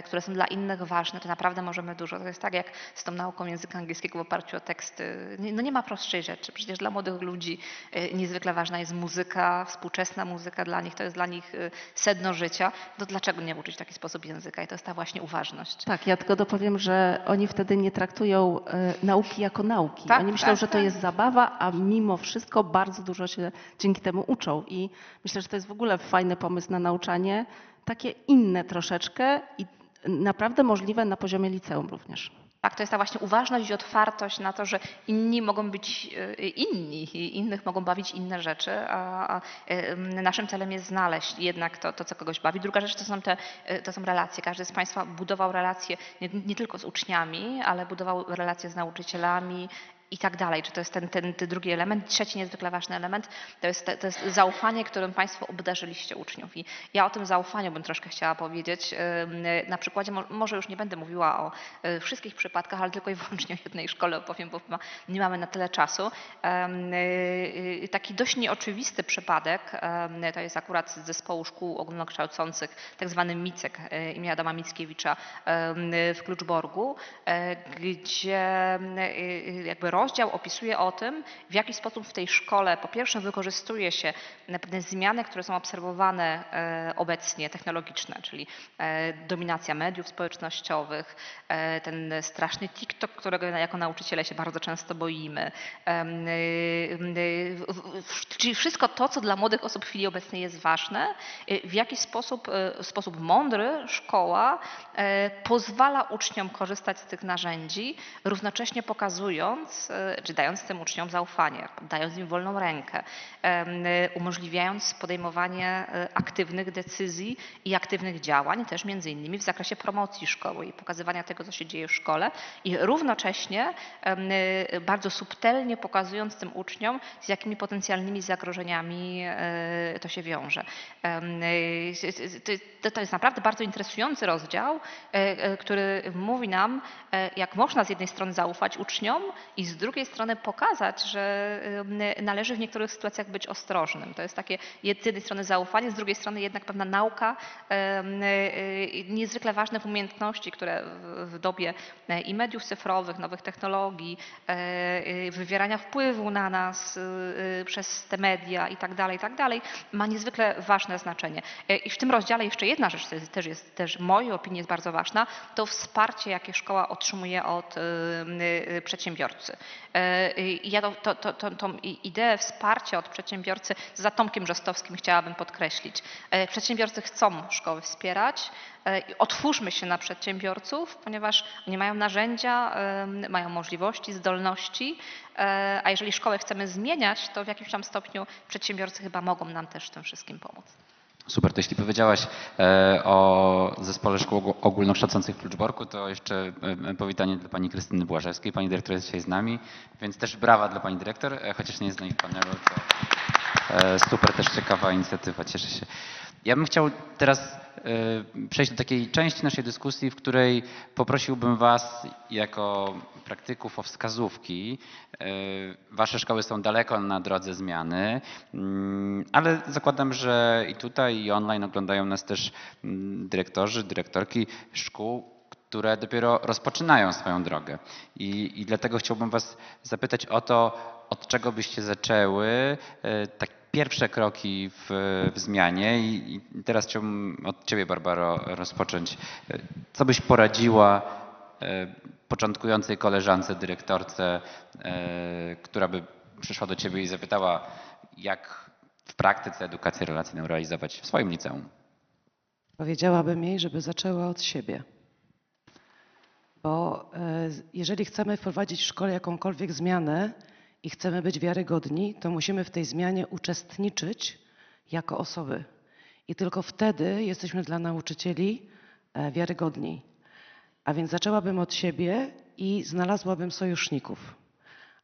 które są dla innych ważne, to naprawdę możemy dużo. To jest tak jak z tą nauką języka angielskiego w oparciu o teksty. No nie ma prostszej rzeczy. Przecież dla młodych ludzi y, niezwykle ważna jest muzyka, współczesna muzyka dla nich, to jest dla nich y, sedno życia. To dlaczego nie uczyć w taki sposób języka? I to jest ta właśnie uważność. Tak, ja tylko dopowiem, że oni wtedy nie traktują nauki jako nauki. Tak, oni myślą, tak, że to tak. jest zabawa, a mimo wszystko bardzo dużo się dzięki temu uczą. I myślę, że to jest w ogóle fajny pomysł na nauczanie, takie inne troszeczkę i naprawdę możliwe na poziomie liceum również. Tak, to jest ta właśnie uważność i otwartość na to, że inni mogą być e, inni i innych mogą bawić inne rzeczy, a, e, naszym celem jest znaleźć jednak to, to, co kogoś bawi. Druga rzecz to są, te, e, to są relacje. Każdy z Państwa budował relacje nie, nie tylko z uczniami, ale budował relacje z nauczycielami i tak dalej. Czy to jest ten, ten, ten drugi element? Trzeci niezwykle ważny element to jest, to jest zaufanie, którym Państwo obdarzyliście uczniów. I ja o tym zaufaniu bym troszkę chciała powiedzieć. Na przykładzie, mo- może już nie będę mówiła o y, wszystkich przypadkach, ale tylko i wyłącznie o jednej szkole opowiem, bo nie mamy na tyle czasu. Y, y, Taki dość nieoczywisty przypadek, to jest akurat z zespołu szkół ogólnokształcących, tak zwany MICEK imienia Adama Mickiewicza w Kluczborgu, gdzie jakby rozdział opisuje o tym, w jaki sposób w tej szkole po pierwsze wykorzystuje się pewne zmiany, które są obserwowane e, obecnie technologiczne, czyli e, dominacja mediów społecznościowych, e, ten straszny TikTok, którego jako nauczyciele się bardzo często boimy. Y, y, Czyli wszystko to, co dla młodych osób w chwili obecnej jest ważne, y, w jaki sposób, w sposób mądry szkoła pozwala uczniom korzystać z tych narzędzi, równocześnie pokazując, czy dając tym uczniom zaufanie, dając im wolną rękę, umożliwiając podejmowanie e, aktywnych decyzji i aktywnych działań, też między innymi w zakresie promocji szkoły i pokazywania tego, co się dzieje w szkole i równocześnie y, bardzo subtelnie pokazując tym uczniom, z jakimi potencjalnymi zagrożeniami e, to się wiąże. To- jest naprawdę bardzo interesujący rozdział, e, e, który mówi nam, e, jak można z jednej strony zaufać uczniom i z drugiej strony pokazać, że należy w niektórych sytuacjach być ostrożnym. To jest takie z jednej strony zaufanie, z drugiej strony jednak pewna nauka niezwykle ważnych umiejętności, które w- dobie i mediów cyfrowych, nowych technologii, e, wywierania wpływu na nas e, przez te media i tak dalej, i tak dalej, ma niezwykle ważne znaczenie. E, I w tym rozdziale jeszcze jedna rzecz, też jest, też w mojej opinii jest bardzo ważna, to wsparcie, jakie szkoła otrzymuje od e, przedsiębiorcy. E, ja to, to, to, to, tą ideę wsparcia od przedsiębiorcy za Tomkiem Rzostowskim chciałabym podkreślić. E, Przedsiębiorcy chcą szkoły wspierać, E, Otwórzmy się na przedsiębiorców, ponieważ oni mają narzędzia, mają możliwości, zdolności, a jeżeli szkołę chcemy zmieniać, to w jakimś tam stopniu przedsiębiorcy chyba mogą nam też w tym wszystkim pomóc. Super, to jeśli powiedziałaś e, o zespole szkół ogó- ogólnokształcących w Kluczborku, to jeszcze e, powitanie dla pani Krystyny Błażewskiej. Pani dyrektor jest dzisiaj z nami, więc też brawa dla pani dyrektor, e, chociaż nie jest z nami w panelu, to super, też ciekawa inicjatywa, cieszę się. Ja bym chciał teraz e, przejść do takiej części naszej dyskusji, w której poprosiłbym was jako praktyków o wskazówki. E, Wasze szkoły są daleko na drodze zmiany, mm, ale zakładam, że i tutaj, i online oglądają nas też mm, dyrektorzy, dyrektorki szkół, które dopiero rozpoczynają swoją drogę. I, I dlatego chciałbym Was zapytać o to, od czego byście zaczęły e, tak pierwsze kroki w, w zmianie. I, I teraz chciałbym od Ciebie, Barbaro, rozpocząć. Co byś poradziła e, początkującej koleżance, dyrektorce, e, która by przyszła do Ciebie i zapytała, jak w praktyce edukację relacyjną realizować w swoim liceum? Powiedziałabym jej, żeby zaczęła od siebie. Bo e, jeżeli chcemy wprowadzić w szkole jakąkolwiek zmianę i chcemy być wiarygodni, to musimy w tej zmianie uczestniczyć jako osoby. I tylko wtedy jesteśmy dla nauczycieli e, wiarygodni. A więc zaczęłabym od siebie i znalazłabym sojuszników.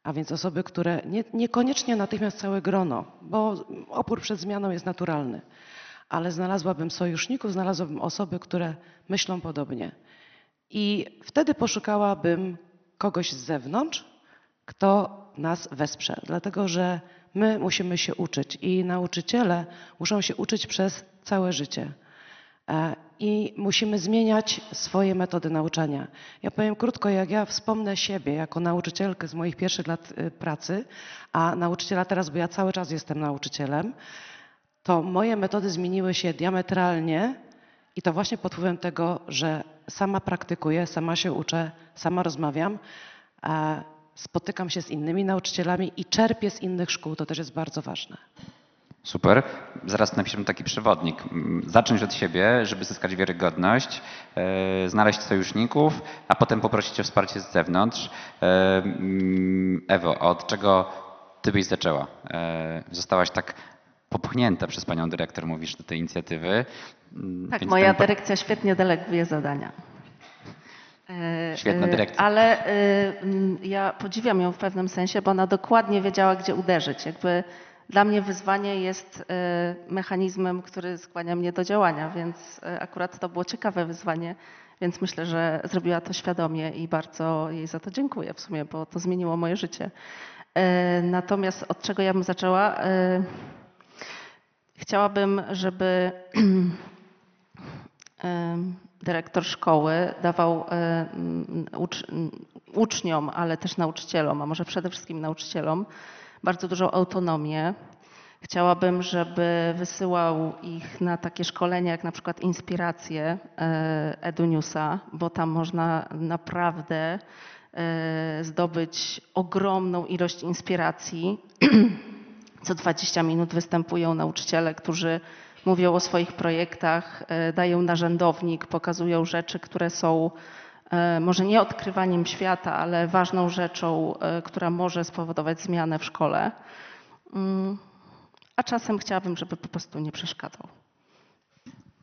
A więc osoby, które nie, niekoniecznie natychmiast całe grono, bo opór przed zmianą jest naturalny, ale znalazłabym sojuszników, znalazłabym osoby, które myślą podobnie. I wtedy poszukałabym kogoś z zewnątrz, kto nas wesprze, dlatego że my musimy się uczyć i nauczyciele muszą się uczyć przez całe życie. E, I musimy zmieniać swoje metody nauczania. Ja powiem krótko, jak ja wspomnę siebie jako nauczycielkę z moich pierwszych lat y, pracy, a nauczyciela teraz, bo ja cały czas jestem nauczycielem, to moje metody zmieniły się diametralnie i to właśnie pod wpływem tego, że sama praktykuję, sama się uczę, sama rozmawiam, spotykam się z innymi nauczycielami i czerpię z innych szkół. To też jest bardzo ważne. Super. Zaraz napiszemy taki przewodnik. Zacząć od siebie, żeby zyskać wiarygodność, e, znaleźć sojuszników, a potem poprosić o wsparcie z zewnątrz. E, mm, Ewo, a od czego ty byś zaczęła? E, Zostałaś tak popchnięta przez panią dyrektor, mówisz, do tej inicjatywy. Mm, Tak, więc moja dyrekcja świetnie deleguje zadania. E, Świetna e, dyrekcja. Ale e, ja podziwiam ją w pewnym sensie, bo ona dokładnie wiedziała, gdzie uderzyć. Jakby dla mnie wyzwanie jest mechanizmem, który skłania mnie do działania, więc akurat to było ciekawe wyzwanie, więc myślę, że zrobiła to świadomie i bardzo jej za to dziękuję w sumie, bo to zmieniło moje życie. Natomiast od czego ja bym zaczęła? Chciałabym, żeby dyrektor szkoły dawał e, ucz, uczniom, ale też nauczycielom, a może przede wszystkim nauczycielom, bardzo dużą autonomię. Chciałabym, żeby wysyłał ich na takie szkolenia, jak na przykład inspiracje e, EduNewsa, bo tam można naprawdę e, zdobyć ogromną ilość inspiracji. Co 20 minut występują nauczyciele, którzy mówią o swoich projektach, e, dają narzędownik, pokazują rzeczy, które są e, może nie odkrywaniem świata, ale ważną rzeczą, e, która może spowodować zmianę w szkole. Mm, A czasem chciałabym, żeby po prostu nie przeszkadzał.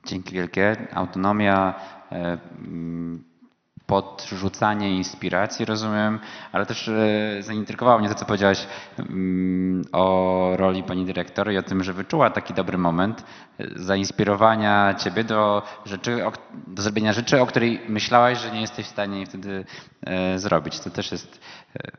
Dzięki wielkie. Autonomia, mm, podrzucanie inspiracji, rozumiem, ale też e, zaintrygowało mnie to, co powiedziałaś mm, o roli pani dyrektor i o tym, że wyczuła taki dobry moment e, zainspirowania ciebie do rzeczy, do zrobienia rzeczy, o której myślałaś, że nie jesteś w stanie jej wtedy e, zrobić. To też jest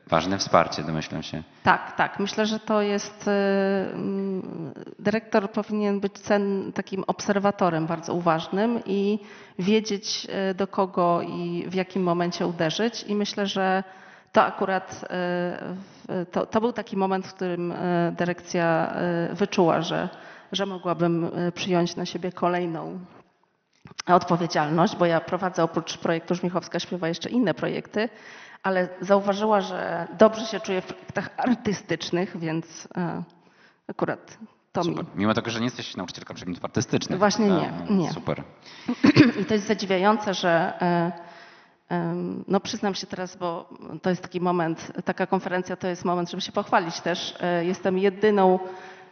ważne wsparcie, domyślam się. Tak, tak. Myślę, że to jest. mm, Dyrektor powinien być cen, takim obserwatorem bardzo uważnym i wiedzieć, do kogo i w jakim momencie uderzyć. I myślę, że to akurat y, to, to był taki moment, w którym y, dyrekcja y, wyczuła, że, że mogłabym przyjąć na siebie kolejną odpowiedzialność, bo ja prowadzę oprócz projektu Żmichowska śpiewa jeszcze inne projekty, ale zauważyła, że dobrze się czuję w projektach artystycznych, więc akurat to mi. Super. Mimo tego, że nie jesteś nauczycielką przedmiotów artystycznych. Właśnie to, nie, nie. Super. I to jest zadziwiające, że no przyznam się teraz, bo to jest taki moment, taka konferencja to jest moment, żeby się pochwalić też. E, Jestem jedyną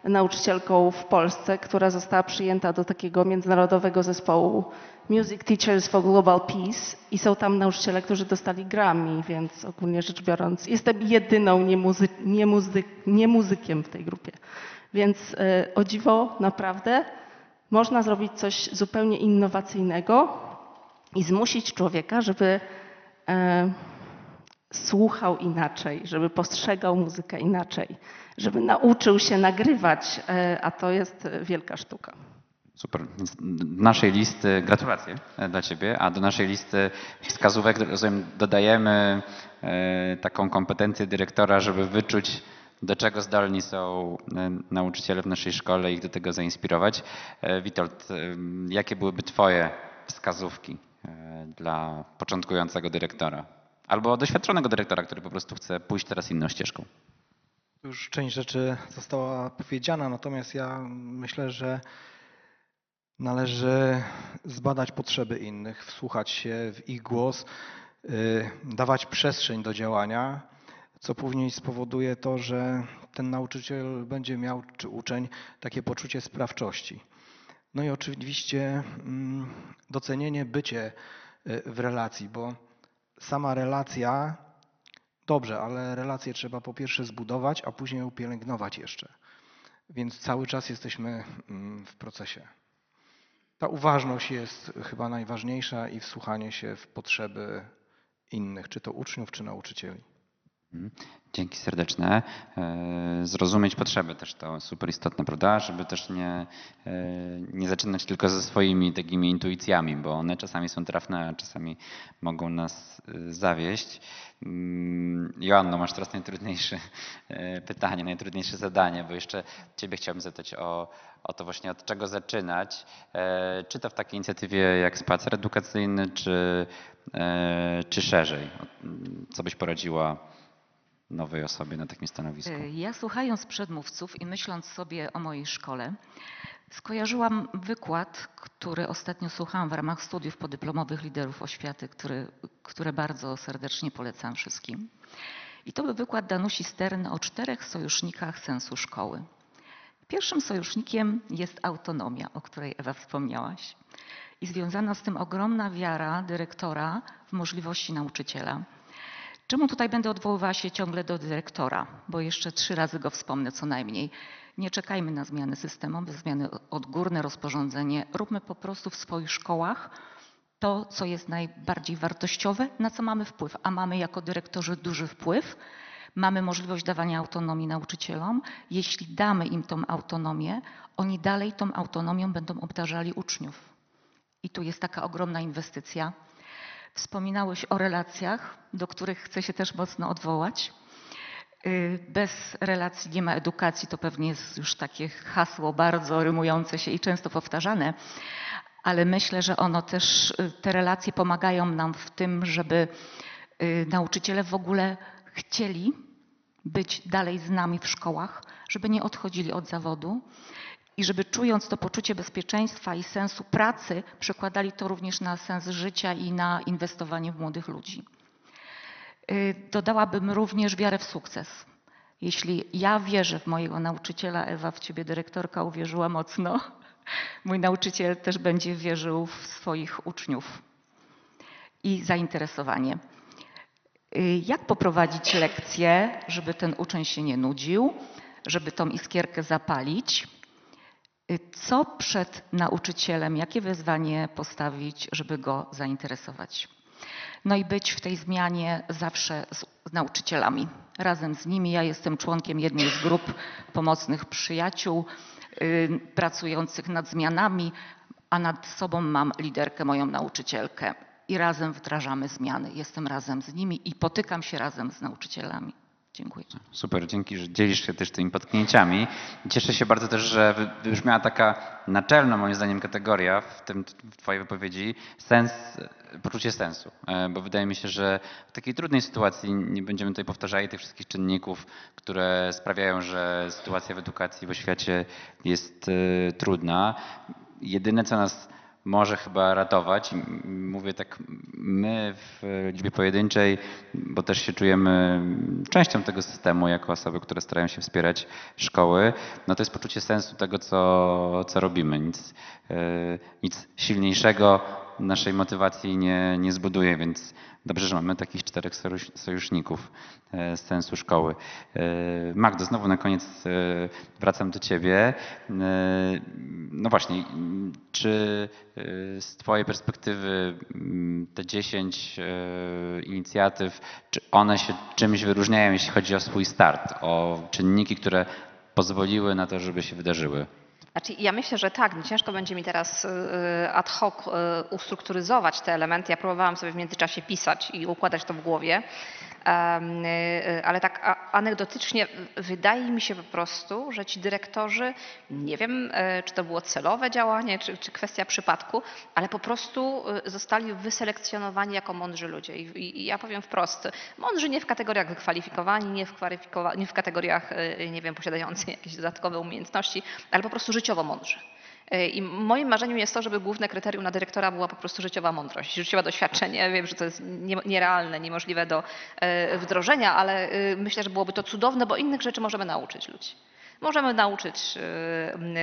nauczycielką w Polsce, która została przyjęta do takiego międzynarodowego zespołu Music Teachers for Global Peace i są tam nauczyciele, którzy dostali Grammy, więc ogólnie rzecz biorąc jestem jedyną niemuzy, niemuzy, niemuzykiem w tej grupie. Więc e, o dziwo naprawdę można zrobić coś zupełnie innowacyjnego i zmusić człowieka, żeby e, słuchał inaczej, żeby postrzegał muzykę inaczej, żeby nauczył się nagrywać, e, a to jest wielka sztuka. Super. Do naszej listy, gratulacje e, dla Ciebie, a do naszej listy wskazówek rozumiem, dodajemy e, taką kompetencję dyrektora, żeby wyczuć, do czego zdolni są e, nauczyciele w naszej szkole i ich do tego zainspirować. E, Witold, jakie byłyby Twoje wskazówki dla początkującego dyrektora? Albo doświadczonego dyrektora, który po prostu chce pójść teraz inną ścieżką. Już część rzeczy została powiedziana, natomiast ja myślę, że należy zbadać potrzeby innych, wsłuchać się w ich głos, y, dawać przestrzeń do działania, co później spowoduje to, że ten nauczyciel będzie miał, czy uczeń, takie poczucie sprawczości. No i oczywiście mm, docenienie bycie w relacji, bo sama relacja Dobrze, ale relacje trzeba po pierwsze zbudować, a później ją pielęgnować jeszcze. Więc cały czas jesteśmy mm, w procesie. Ta uważność jest chyba najważniejsza i wsłuchanie się w potrzeby innych, czy to uczniów, czy nauczycieli. Mhm. Dzięki serdeczne. E, Zrozumieć potrzeby też to super istotne, prawda? Żeby też nie, e, nie zaczynać tylko ze swoimi takimi intuicjami, bo one czasami są trafne, a czasami mogą nas e, zawieść. Mm, Joanno, masz teraz najtrudniejsze pytanie, najtrudniejsze zadanie, bo jeszcze Ciebie chciałbym zapytać o, o to właśnie od czego zaczynać. Czy to w takiej inicjatywie jak spacer edukacyjny, czy, czy szerzej? Co byś poradziła? Nowej osobie na takim stanowisku? Y, Ja słuchając przedmówców i myśląc sobie o mojej szkole, skojarzyłam wykład, który ostatnio słuchałam w ramach studiów podyplomowych liderów oświaty, który, które bardzo serdecznie polecam wszystkim. I to był wykład Danusi Stern o czterech sojusznikach sensu szkoły. Pierwszym sojusznikiem jest autonomia, o której Ewa wspomniałaś. I związana z tym ogromna wiara dyrektora w możliwości nauczyciela. Czemu tutaj będę odwoływała się ciągle do dyrektora? Bo jeszcze trzy razy go wspomnę co najmniej. Nie czekajmy na zmiany systemowe, zmiany odgórne, rozporządzenie. Róbmy po prostu w swoich szkołach to, co jest najbardziej wartościowe, na co mamy wpływ. A mamy jako dyrektorzy duży wpływ. Mamy możliwość dawania autonomii nauczycielom. Jeśli damy im tą autonomię, oni dalej tą autonomią będą obdarzali uczniów. I tu jest taka ogromna inwestycja. Wspominałeś o relacjach, do których chcę się też mocno odwołać. Y, Bez relacji nie ma edukacji, to pewnie jest już takie hasło bardzo rymujące się i często powtarzane, ale myślę, że ono też, y, te relacje pomagają nam w tym, żeby y, nauczyciele w ogóle chcieli być dalej z nami w szkołach, żeby nie odchodzili od zawodu i żeby czując to poczucie bezpieczeństwa i sensu pracy, przekładali to również na sens życia i na inwestowanie w młodych ludzi. Y, Dodałabym również wiarę w sukces. Jeśli ja wierzę w mojego nauczyciela, Ewa w ciebie dyrektorka uwierzyła mocno, mój nauczyciel też będzie wierzył w swoich uczniów i zainteresowanie. Y, Jak poprowadzić lekcję, żeby ten uczeń się nie nudził, żeby tą iskierkę zapalić? Y, Co przed nauczycielem, jakie wyzwanie postawić, żeby go zainteresować? No i być w tej zmianie zawsze z, nauczycielami, razem z nimi. Ja jestem członkiem jednej z grup pomocnych przyjaciół, y, pracujących nad zmianami, a nad sobą mam liderkę, moją nauczycielkę. I razem wdrażamy zmiany. Jestem razem z nimi i potykam się razem z nauczycielami. Dziękuję. Super, dzięki, że dzielisz się też tymi potknięciami. Cieszę się bardzo też, że wy- wybrzmiała taka naczelna moim zdaniem kategoria w tym w twojej wypowiedzi, sens, poczucie sensu. E, Bo wydaje mi się, że w takiej trudnej sytuacji nie będziemy tutaj powtarzali tych wszystkich czynników, które sprawiają, że sytuacja w edukacji w oświacie jest e, trudna. Jedyne, co nas może chyba ratować. Mówię tak my w liczbie pojedynczej, bo też się czujemy częścią tego systemu jako osoby, które starają się wspierać szkoły. No to jest poczucie sensu tego, co, co robimy. Nic, e, nic silniejszego naszej motywacji nie, nie zbuduje, więc dobrze, że mamy takich czterech sojusz- sojuszników e, z sensu szkoły. E, Magdo, znowu na koniec e, wracam do ciebie. No właśnie, czy z twojej perspektywy m, te 10 e, inicjatyw, czy one się czymś wyróżniają, jeśli chodzi o swój start, o czynniki, które pozwoliły na to, żeby się wydarzyły? Znaczy, ja myślę, że tak. Ciężko będzie mi teraz y, ad hoc y, ustrukturyzować te elementy. Ja próbowałam sobie w międzyczasie pisać i układać to w głowie. Y, y, Ale tak anegdotycznie wydaje mi się po prostu, że ci dyrektorzy, nie wiem, y, czy to było celowe działanie, czy, czy kwestia przypadku, ale po prostu y, zostali wyselekcjonowani jako mądrzy ludzie. I, i, ja powiem wprost, mądrzy nie w kategoriach wykwalifikowani, nie w, nie w kategoriach, y, nie wiem, posiadający jakieś dodatkowe umiejętności, ale po prostu życiowo mądrzy. Y, I moim marzeniem jest to, żeby główne kryterium na dyrektora była po prostu życiowa mądrość, życiowe doświadczenie. Wiem, że to jest nie- nierealne, niemożliwe do e, wdrożenia, ale y, myślę, że byłoby to cudowne, bo innych rzeczy możemy nauczyć ludzi. Możemy nauczyć, y,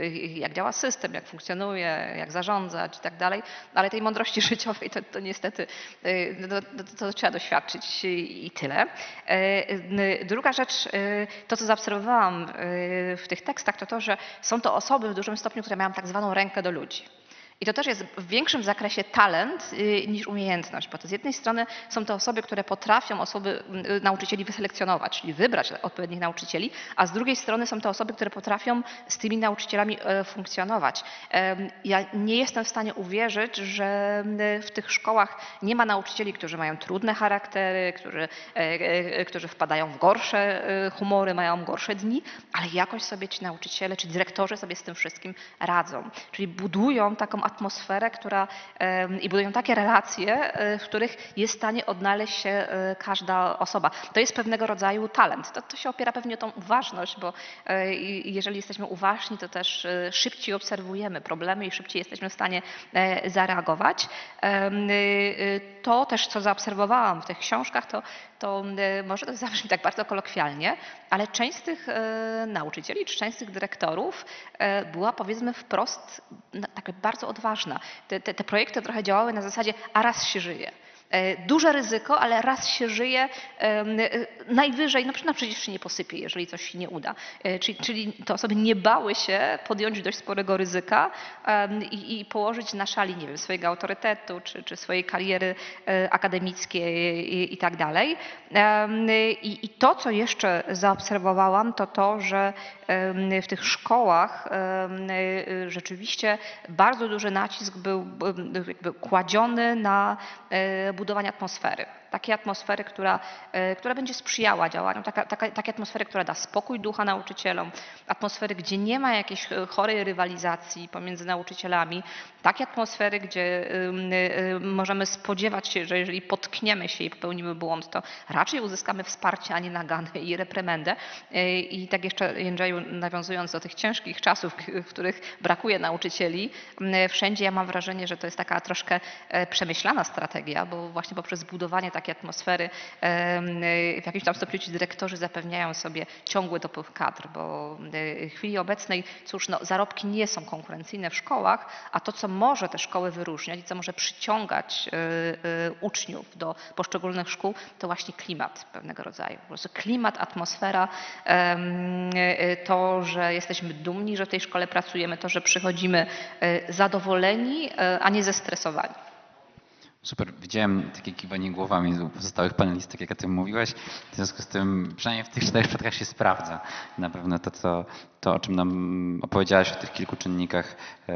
y, jak działa system, jak funkcjonuje, jak zarządzać i tak dalej, ale tej mądrości życiowej to, to niestety y, no, to, to, to trzeba doświadczyć i tyle. Druga rzecz, to co zaobserwowałam w tych tekstach, to to, że są to osoby w dużym stopniu, które mają tak zwaną rękę do ludzi. I to też jest w większym zakresie talent y, niż umiejętność, bo to z jednej strony są to osoby, które potrafią osoby, y, nauczycieli wyselekcjonować, czyli wybrać odpowiednich nauczycieli, a z drugiej strony są to osoby, które potrafią z tymi nauczycielami e, funkcjonować. Ja nie jestem w stanie uwierzyć, że y, w tych szkołach nie ma nauczycieli, którzy mają trudne charaktery, którzy, e, e, którzy wpadają w gorsze humory, mają gorsze dni, ale jakoś sobie ci nauczyciele czy dyrektorzy sobie z tym wszystkim radzą. Czyli budują taką atmosferę, która i budują takie relacje, e, w których jest w stanie odnaleźć się e, każda osoba. To jest pewnego rodzaju talent. To, to się opiera pewnie o tą uważność, bo e, jeżeli jesteśmy uważni, to też szybciej obserwujemy problemy i szybciej jesteśmy w stanie zareagować. Y, y, To też, co zaobserwowałam w tych książkach, to, to y, może to zabrzmi tak bardzo kolokwialnie, ale część z tych e, nauczycieli czy część z tych dyrektorów e, była powiedzmy wprost taka bardzo odważna. Te, te, te projekty trochę działały na zasadzie, a raz się żyje. E, Duże ryzyko, ale raz się żyje, e, najwyżej, no przecież przecież się nie posypie, jeżeli coś się nie uda. E, Czyli, czyli te osoby nie bały się podjąć dość sporego ryzyka i, i położyć na szali, nie wiem, swojego autorytetu, czy, czy swojej kariery akademickiej i, i tak dalej. I, I to, co jeszcze zaobserwowałam, to to, że w tych szkołach rzeczywiście bardzo duży nacisk był kładziony na budowanie atmosfery. Takiej atmosfery, która, e, która będzie sprzyjała działaniom, taka, taka, takiej atmosfery, która da spokój ducha nauczycielom, atmosfery, gdzie nie ma jakiejś e, chorej rywalizacji pomiędzy nauczycielami, takiej atmosfery, gdzie ym, y, możemy spodziewać się, że jeżeli potkniemy się i popełnimy błąd, to raczej uzyskamy wsparcie, a nie naganę i reprymendę. E, I tak jeszcze, Jędrzeju, nawiązując do tych ciężkich czasów, w których brakuje nauczycieli, wszędzie ja mam wrażenie, że to jest taka troszkę przemyślana strategia, bo właśnie poprzez budowanie takiej atmosfery w jakimś tam stopniu ci dyrektorzy zapewniają sobie ciągły dopływ kadr, bo e, w chwili obecnej, cóż, no, zarobki nie są konkurencyjne w szkołach, a to, co może te szkoły wyróżniać i co może przyciągać e, e, uczniów do poszczególnych szkół, to właśnie klimat pewnego rodzaju. Po prostu klimat, atmosfera, to, że jesteśmy dumni, że w tej szkole pracujemy, to, że przychodzimy zadowoleni, a nie zestresowani. Super, widziałem takie kiwanie głowami u pozostałych panelistek, jak o tym mówiłeś. W związku z tym, przynajmniej w tych czterech przypadkach się sprawdza. Na pewno to, co, to o czym nam opowiedziałaś o tych kilku czynnikach, e,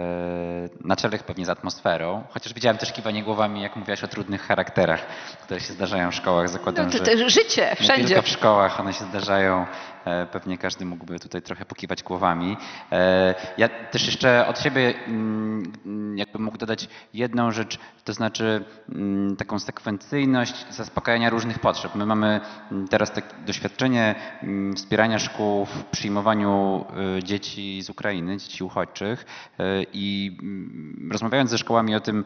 na czele pewnie z atmosferą. Chociaż widziałem też kiwanie głowami, jak mówiłaś o trudnych charakterach, które się zdarzają w szkołach. Zakładam, No, to, że to życie nie wszędzie. tylko w szkołach one się zdarzają. E, Pewnie każdy mógłby tutaj trochę pokiwać głowami. E, Ja też jeszcze od siebie mm, mm, jakby mógł dodać jedną rzecz, to znaczy mm, taką sekwencyjność zaspokajania różnych potrzeb. My mamy mm, teraz takie doświadczenie wspierania szkół w przyjmowaniu y, dzieci z Ukrainy, dzieci uchodźczych y, i rozmawiając ze szkołami o tym,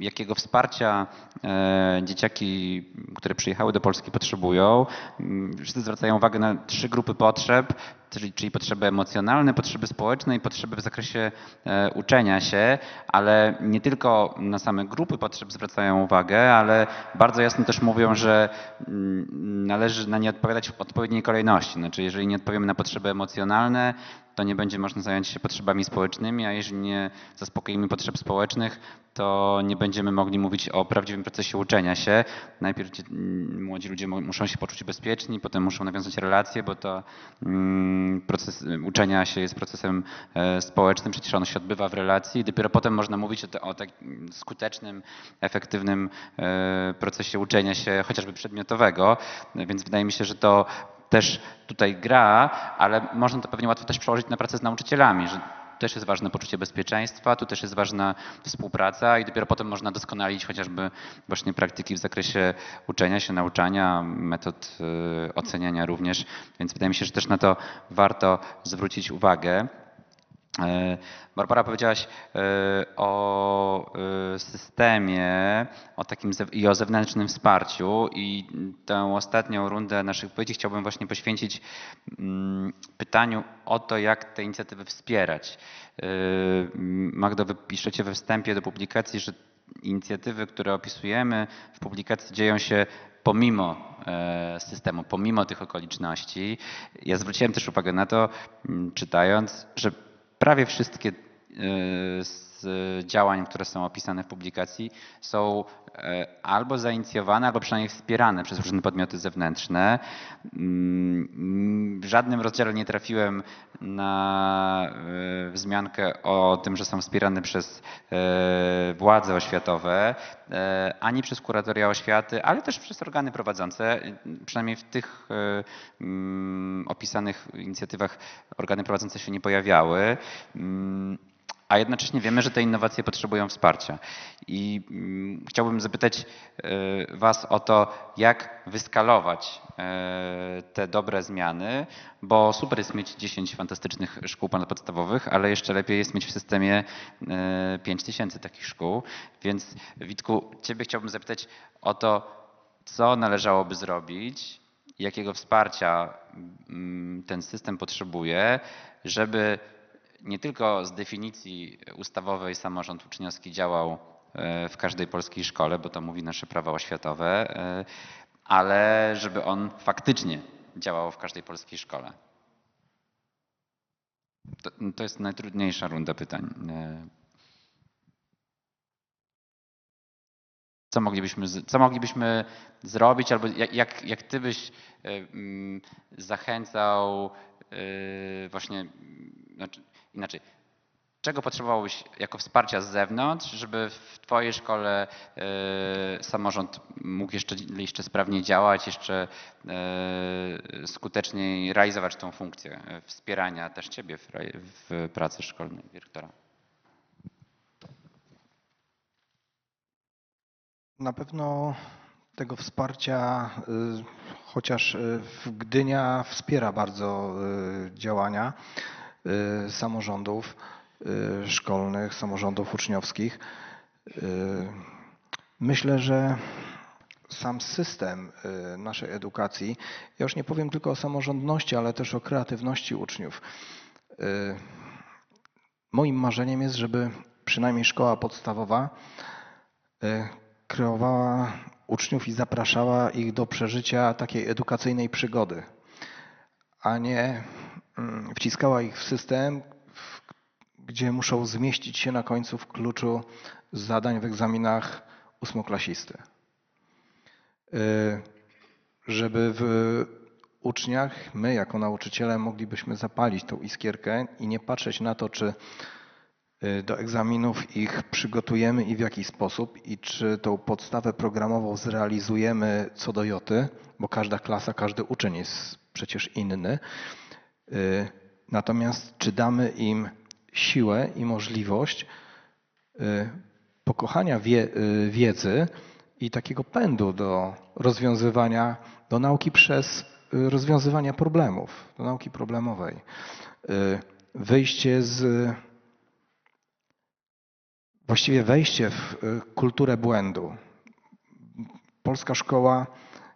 jakiego wsparcia e, dzieciaki, które przyjechały do Polski potrzebują, mm, wszyscy zwracają uwagę na trzy grupy potrzeb, czyli, czyli potrzeby emocjonalne, potrzeby społeczne i potrzeby w zakresie e, uczenia się, ale nie tylko na same grupy potrzeb zwracają uwagę, ale bardzo jasno też mówią, że mm, należy na nie odpowiadać w odpowiedniej kolejności. Znaczy, jeżeli nie odpowiemy na potrzeby emocjonalne, to nie będzie można zająć się potrzebami społecznymi, a jeżeli nie zaspokoimy potrzeb społecznych, to nie będziemy mogli mówić o prawdziwym procesie uczenia się. Najpierw dzie- m, młodzi ludzie mu- muszą się poczuć bezpieczni, potem muszą nawiązać relacje, bo to mm, proces uczenia się jest procesem e, społecznym, przecież on się odbywa w relacji i dopiero potem można mówić o, o takim skutecznym, efektywnym e, procesie uczenia się, chociażby przedmiotowego. Więc wydaje mi się, że to też tutaj gra, ale można to pewnie łatwo też przełożyć na pracę z nauczycielami, że też jest ważne poczucie bezpieczeństwa, tu też jest ważna współpraca i dopiero potem można doskonalić chociażby właśnie praktyki w zakresie uczenia się, nauczania, metod y, oceniania również, więc wydaje mi się, że też na to warto zwrócić uwagę. E, Barbara powiedziałaś e, o e, systemie o takim i o zewnętrznym wsparciu i tę ostatnią rundę naszych wypowiedzi chciałbym właśnie poświęcić mm, pytaniu o to, jak te inicjatywy wspierać. Magdo, wy piszecie we wstępie do publikacji, że inicjatywy, które opisujemy w publikacji dzieją się pomimo systemu, pomimo tych okoliczności. Ja zwróciłem też uwagę na to, m, czytając, że prawie wszystkie e, działań, które są opisane w publikacji, są e, albo zainicjowane, albo przynajmniej wspierane przez różne podmioty zewnętrzne. Mm, W żadnym rozdziale nie trafiłem na e, wzmiankę o tym, że są wspierane przez e, władze oświatowe, ani przez kuratoria oświaty, ale też przez organy prowadzące. Przynajmniej w tych mm, opisanych inicjatywach organy prowadzące się nie pojawiały. A jednocześnie wiemy, że te innowacje potrzebują wsparcia. I mm, chciałbym zapytać e, Was o to, jak wyskalować e, te dobre zmiany, bo super jest mieć 10 fantastycznych szkół ponadpodstawowych, ale jeszcze lepiej jest mieć w systemie e, 5 tysięcy takich szkół. Więc Witku, Ciebie chciałbym zapytać o to, co należałoby zrobić, jakiego wsparcia mm, ten system potrzebuje, żeby nie tylko z definicji ustawowej samorząd uczniowski działał e, w każdej polskiej szkole, bo to mówi nasze prawo oświatowe, e, ale żeby on faktycznie działał w każdej polskiej szkole. To, to jest najtrudniejsza runda pytań. E, Co moglibyśmy, co moglibyśmy zrobić, albo jak, jak, ty byś zachęcał właśnie, znaczy, inaczej, czego potrzebowałbyś jako wsparcia z zewnątrz, żeby w twojej szkole e, samorząd mógł jeszcze, jeszcze sprawniej działać, jeszcze e, skuteczniej realizować tą funkcję wspierania też ciebie w, w pracy szkolnej dyrektora? Na pewno tego wsparcia, y, chociaż y, Gdynia wspiera bardzo y, działania y, samorządów y, szkolnych, samorządów uczniowskich. Y, Myślę, że sam system y, naszej edukacji, ja już nie powiem tylko o samorządności, ale też o kreatywności uczniów. Y, Moim marzeniem jest, żeby przynajmniej szkoła podstawowa y, kreowała uczniów i zapraszała ich do przeżycia takiej edukacyjnej przygody, a nie wciskała ich w system, gdzie muszą zmieścić się na końcu w kluczu zadań w egzaminach ósmoklasisty. Y, Żeby w uczniach, my jako nauczyciele moglibyśmy zapalić tą iskierkę i nie patrzeć na to, czy y, do egzaminów ich przygotujemy i w jaki sposób i czy tą podstawę programową zrealizujemy co do joty, bo każda klasa, każdy uczeń jest przecież inny. Y, Natomiast czy damy im siłę i możliwość y, pokochania wie, y, wiedzy i takiego pędu do rozwiązywania, do nauki przez rozwiązywania problemów, do nauki problemowej. Wyjście z właściwie wejście w kulturę błędu. Polska szkoła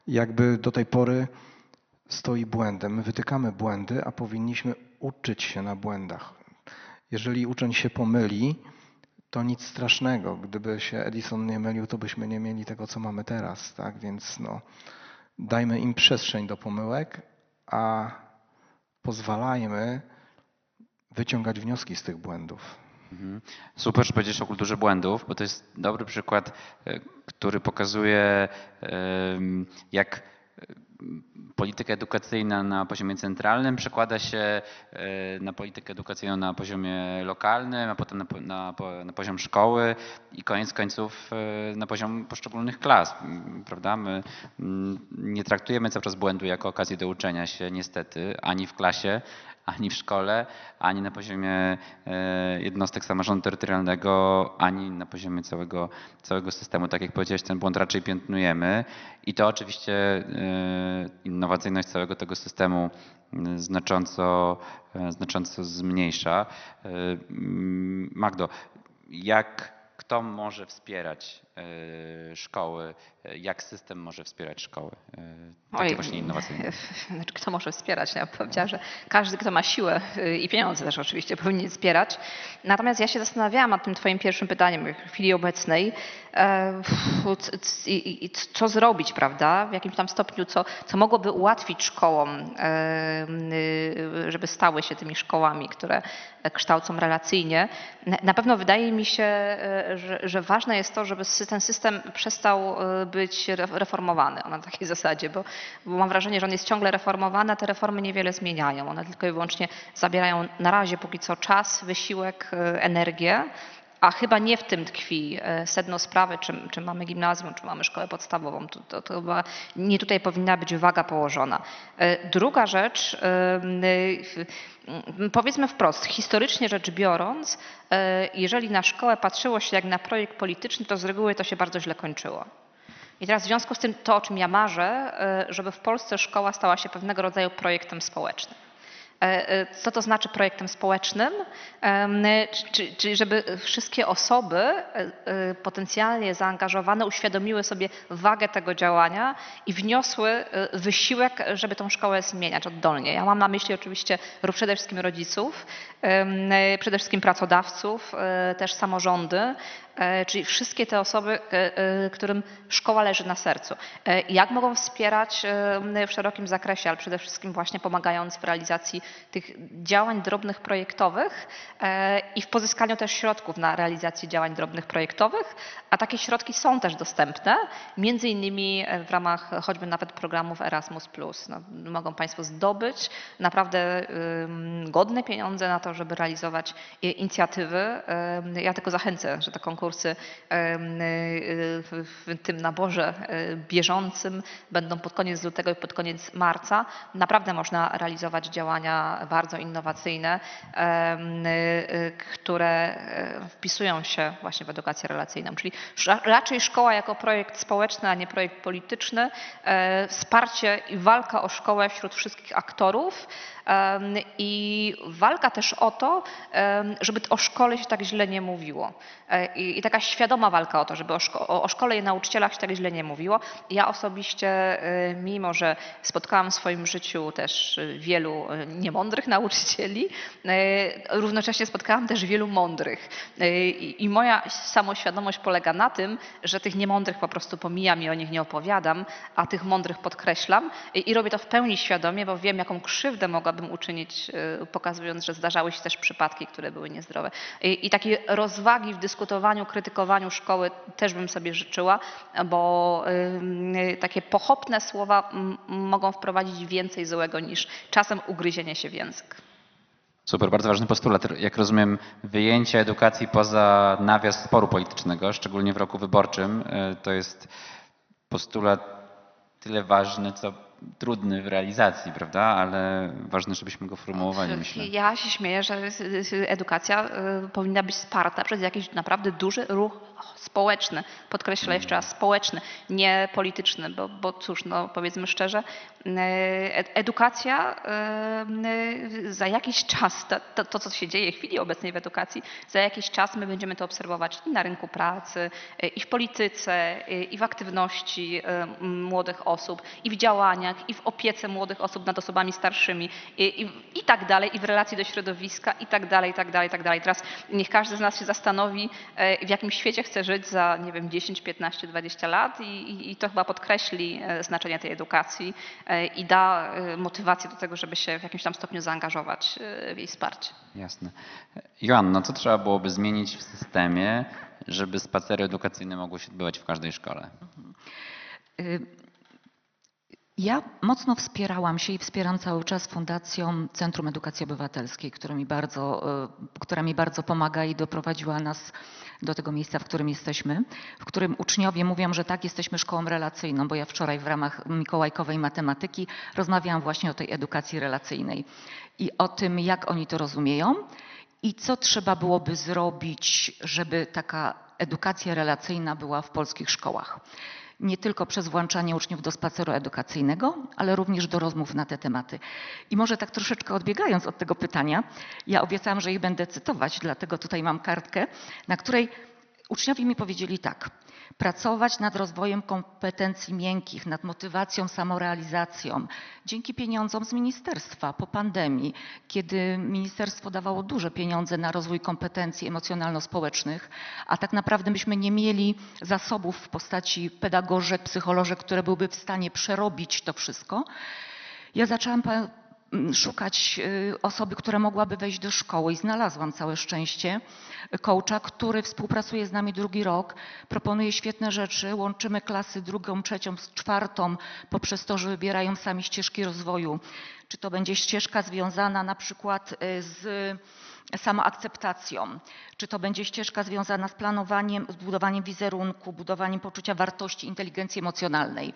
jakby do tej pory stoi błędem. My wytykamy błędy, a powinniśmy uczyć się na błędach. Jeżeli uczeń się pomyli, to nic strasznego. Gdyby się Edison nie mylił, to byśmy nie mieli tego, co mamy teraz. Tak? Więc no, dajmy im przestrzeń do pomyłek, a pozwalajmy wyciągać wnioski z tych błędów. Mhm. Super, że powiedziałeś o kulturze błędów, bo to jest dobry przykład, e, który pokazuje, jak polityka edukacyjna na poziomie centralnym przekłada się e, na politykę edukacyjną na poziomie lokalnym, a potem na, na, na poziom szkoły i koniec końców e, na poziom poszczególnych klas, prawda? My nie traktujemy cały czas błędu jako okazji do uczenia się, niestety, ani w klasie, ani w szkole, ani na poziomie e, jednostek samorządu terytorialnego, ani na poziomie całego, całego systemu. Tak jak powiedziałeś, ten błąd raczej piętnujemy i to oczywiście e, innowacyjność całego tego systemu m, znacząco, e, znacząco zmniejsza. E, Magdo, jak kto może wspierać e, szkoły, e, jak system może wspierać szkoły, e, takie Oj, właśnie innowacyjne? Znaczy, kto może wspierać? Ja bym powiedziała, że każdy, kto ma siłę y, i pieniądze też oczywiście powinien wspierać. Natomiast ja się zastanawiałam nad tym twoim pierwszym pytaniem w chwili obecnej. e, co zrobić, prawda? W jakimś tam stopniu, co, co mogłoby ułatwić szkołom, y, żeby stały się tymi szkołami, które kształcą relacyjnie. Na- pewno wydaje mi się, że, że ważne jest to, żeby sy- ten system przestał e, być re- reformowany na takiej zasadzie, bo, bo mam wrażenie, że on jest ciągle reformowany, a te reformy niewiele zmieniają. One tylko i wyłącznie zabierają na razie póki co czas, wysiłek, e, energię. A chyba nie w tym tkwi e, sedno sprawy, czy, czy mamy gimnazjum, czy mamy szkołę podstawową. To, to, to chyba nie tutaj powinna być waga położona. E, Druga rzecz, m, powiedzmy wprost, historycznie rzecz biorąc, e, jeżeli na szkołę patrzyło się jak na projekt polityczny, to z reguły to się bardzo źle kończyło. I teraz w związku z tym to, o czym ja marzę, e, żeby w Polsce szkoła stała się pewnego rodzaju projektem społecznym. E, e, Co to znaczy projektem społecznym? Em, czy- Czy, czy żeby wszystkie osoby e, potencjalnie zaangażowane uświadomiły sobie wagę tego działania i wniosły wysiłek, żeby tą szkołę zmieniać oddolnie. Ja mam na myśli oczywiście przede wszystkim rodziców, przede wszystkim pracodawców, też samorządy, czyli wszystkie te osoby, e, e, którym szkoła leży na sercu. E, Jak mogą wspierać e, w szerokim zakresie, ale przede wszystkim właśnie pomagając w realizacji tych działań drobnych projektowych e, i w pozyskaniu też środków na realizację działań drobnych projektowych, a takie środki są też dostępne, między innymi e, w ramach choćby nawet programów Erasmus+. No, mogą Państwo zdobyć naprawdę godne pieniądze na to, żeby realizować inicjatywy. Ja tylko zachęcę, że te konkursy w tym naborze y, bieżącym będą pod koniec lutego i pod koniec marca. Naprawdę można realizować działania bardzo innowacyjne, y, które y, wpisują się właśnie w edukację relacyjną. Czyli ra- raczej szkoła jako projekt społeczny, a nie projekt polityczny. e, Wsparcie i walka o szkołę wśród wszystkich aktorów. I walka też o to, żeby o szkole się tak źle nie mówiło. E, I, taka świadoma walka o to, żeby o, o, szkole i nauczycielach się tak źle nie mówiło. Ja osobiście, e, mimo że spotkałam w swoim życiu też e, wielu e, niemądrych nauczycieli, równocześnie spotkałam też wielu mądrych. I, moja samoświadomość polega na tym, że tych niemądrych po prostu pomijam i o nich nie opowiadam, a tych mądrych podkreślam. I, robię to w pełni świadomie, bo wiem, jaką krzywdę mogłabym uczynić, e, pokazując, że zdarzały się też przypadki, które były niezdrowe. I, i takiej rozwagi w dyskutowaniu, krytykowaniu szkoły też bym sobie życzyła, bo ym, takie pochopne słowa mogą wprowadzić więcej złego niż czasem ugryzienie się w język. Super, bardzo ważny postulat. Jak rozumiem, wyjęcie edukacji poza nawias sporu politycznego, szczególnie w roku wyborczym, y, to jest postulat tyle ważny, co trudny w realizacji, prawda? Ale ważne, żebyśmy go formułowali, myślę. Ja się śmieję, że edukacja y, powinna być wsparta przez jakiś naprawdę duży ruch społeczny. Podkreślę jeszcze raz społeczny, nie polityczny, bo, bo cóż, no powiedzmy szczerze, y, ed- edukacja y, za jakiś czas, to, to, co się dzieje w chwili obecnej w edukacji, za jakiś czas my będziemy to obserwować i na rynku pracy, i w polityce, i w aktywności młodych osób, i w działaniach, i w opiece młodych osób nad osobami starszymi, i, i, i tak dalej, i w relacji do środowiska, i tak dalej, i tak dalej, i tak dalej. Teraz niech każdy z nas się zastanowi, e, w jakim świecie chce żyć za, nie wiem, 10, 15, 20 lat i, i, i to chyba podkreśli e, znaczenie tej edukacji e, i da motywację do tego, żeby się w jakimś tam stopniu zaangażować w jej wsparcie. Jasne. Joanno, co trzeba byłoby zmienić w systemie, żeby spacery edukacyjne mogły się odbywać w każdej szkole? Y, Ja mocno wspierałam się i wspieram cały czas Fundacją Centrum Edukacji Obywatelskiej, która mi bardzo, y, która mi bardzo pomaga i doprowadziła nas do tego miejsca, w którym jesteśmy, w którym uczniowie mówią, że tak, jesteśmy szkołą relacyjną, bo ja wczoraj w ramach mikołajkowej matematyki rozmawiałam właśnie o tej edukacji relacyjnej i o tym, jak oni to rozumieją i co trzeba byłoby zrobić, żeby taka edukacja relacyjna była w polskich szkołach nie tylko przez włączanie uczniów do spaceru edukacyjnego, ale również do rozmów na te tematy. I może tak troszeczkę odbiegając od tego pytania, ja obiecałam, że ich będę cytować, dlatego tutaj mam kartkę, na której uczniowie mi powiedzieli tak. Pracować nad rozwojem kompetencji miękkich, nad motywacją, samorealizacją. Dzięki pieniądzom z ministerstwa po pandemii, kiedy ministerstwo dawało duże pieniądze na rozwój kompetencji emocjonalno-społecznych, a tak naprawdę myśmy nie mieli zasobów w postaci pedagożek, psycholożek, które byłyby w stanie przerobić to wszystko. Ja zaczęłam szukać y, osoby, która mogłaby wejść do szkoły i znalazłam całe szczęście coacha, który współpracuje z nami drugi rok, proponuje świetne rzeczy, łączymy klasy drugą, trzecią z czwartą poprzez to, że wybierają sami ścieżki rozwoju. Czy to będzie ścieżka związana na przykład y, z samoakceptacją, czy to będzie ścieżka związana z planowaniem, z budowaniem wizerunku, budowaniem poczucia wartości, inteligencji emocjonalnej.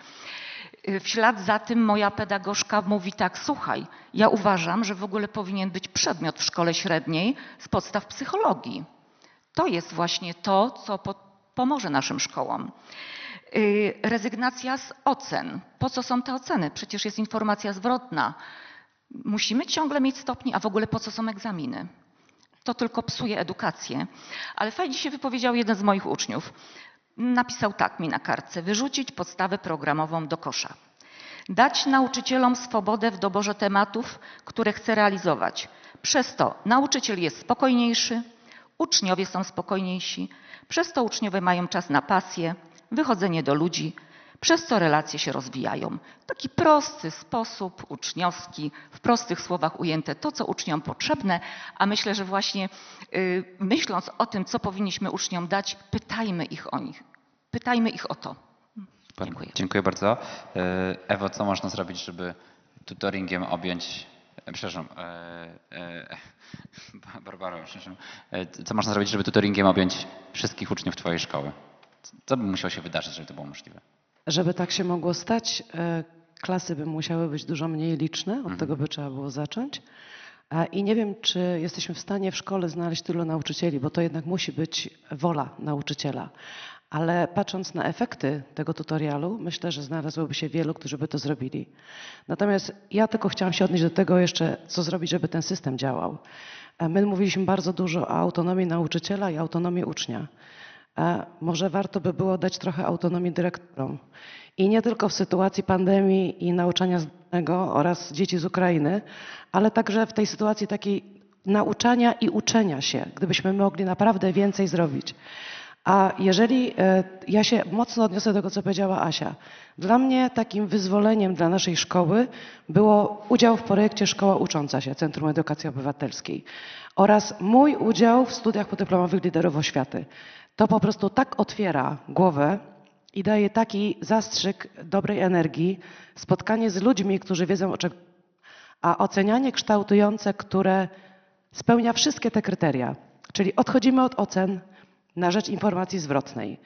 Y, W ślad za tym moja pedagogzka mówi tak, słuchaj, ja uważam, że w ogóle powinien być przedmiot w szkole średniej z podstaw psychologii. To jest właśnie to, co po, pomoże naszym szkołom. Y, Rezygnacja z ocen. Po co są te oceny? Przecież jest informacja zwrotna. Musimy ciągle mieć stopnie, a w ogóle po co są egzaminy? To tylko psuje edukację. Ale fajnie się wypowiedział jeden z moich uczniów. Napisał tak mi na kartce: wyrzucić podstawę programową do kosza. Dać nauczycielom swobodę w doborze tematów, które chce realizować. Przez to nauczyciel jest spokojniejszy, uczniowie są spokojniejsi, przez to uczniowie mają czas na pasję, wychodzenie do ludzi, przez co relacje się rozwijają. Taki prosty sposób uczniowski, w prostych słowach ujęte to, co uczniom potrzebne, a myślę, że właśnie y, myśląc o tym, co powinniśmy uczniom dać, pytajmy ich o nich. Pytajmy ich o to. Dziękuję. Dziękuję bardzo. E, Ewo, co można zrobić, żeby tutoringiem objąć, e, przepraszam, e, Barbaro, przepraszam, co można zrobić, żeby tutoringiem objąć wszystkich uczniów Twojej szkoły? Co by musiało się wydarzyć, żeby to było możliwe? Żeby tak się mogło stać, e, klasy by musiały być dużo mniej liczne, od Mhm. tego by trzeba było zacząć. E, I nie wiem, czy jesteśmy w stanie w szkole znaleźć tylu nauczycieli, bo to jednak musi być wola nauczyciela. Ale patrząc na efekty tego tutorialu, myślę, że znalazłoby się wielu, którzy by to zrobili. Natomiast ja tylko chciałam się odnieść do tego jeszcze, co zrobić, żeby ten system działał. E, My mówiliśmy bardzo dużo o autonomii nauczyciela i autonomii ucznia. Może warto by było dać trochę autonomii dyrektorom. I nie tylko w sytuacji pandemii i nauczania zdalnego oraz dzieci z Ukrainy, ale także w tej sytuacji takiej nauczania i uczenia się, gdybyśmy mogli naprawdę więcej zrobić. A jeżeli e, ja się mocno odniosę do tego, co powiedziała Asia, dla mnie takim wyzwoleniem dla naszej szkoły było udział w projekcie Szkoła Ucząca się Centrum Edukacji Obywatelskiej oraz mój udział w studiach podyplomowych liderów oświaty. To po prostu tak otwiera głowę i daje taki zastrzyk dobrej energii, spotkanie z ludźmi, którzy wiedzą o czym, a ocenianie kształtujące, które spełnia wszystkie te kryteria. Czyli odchodzimy od ocen na rzecz informacji zwrotnej.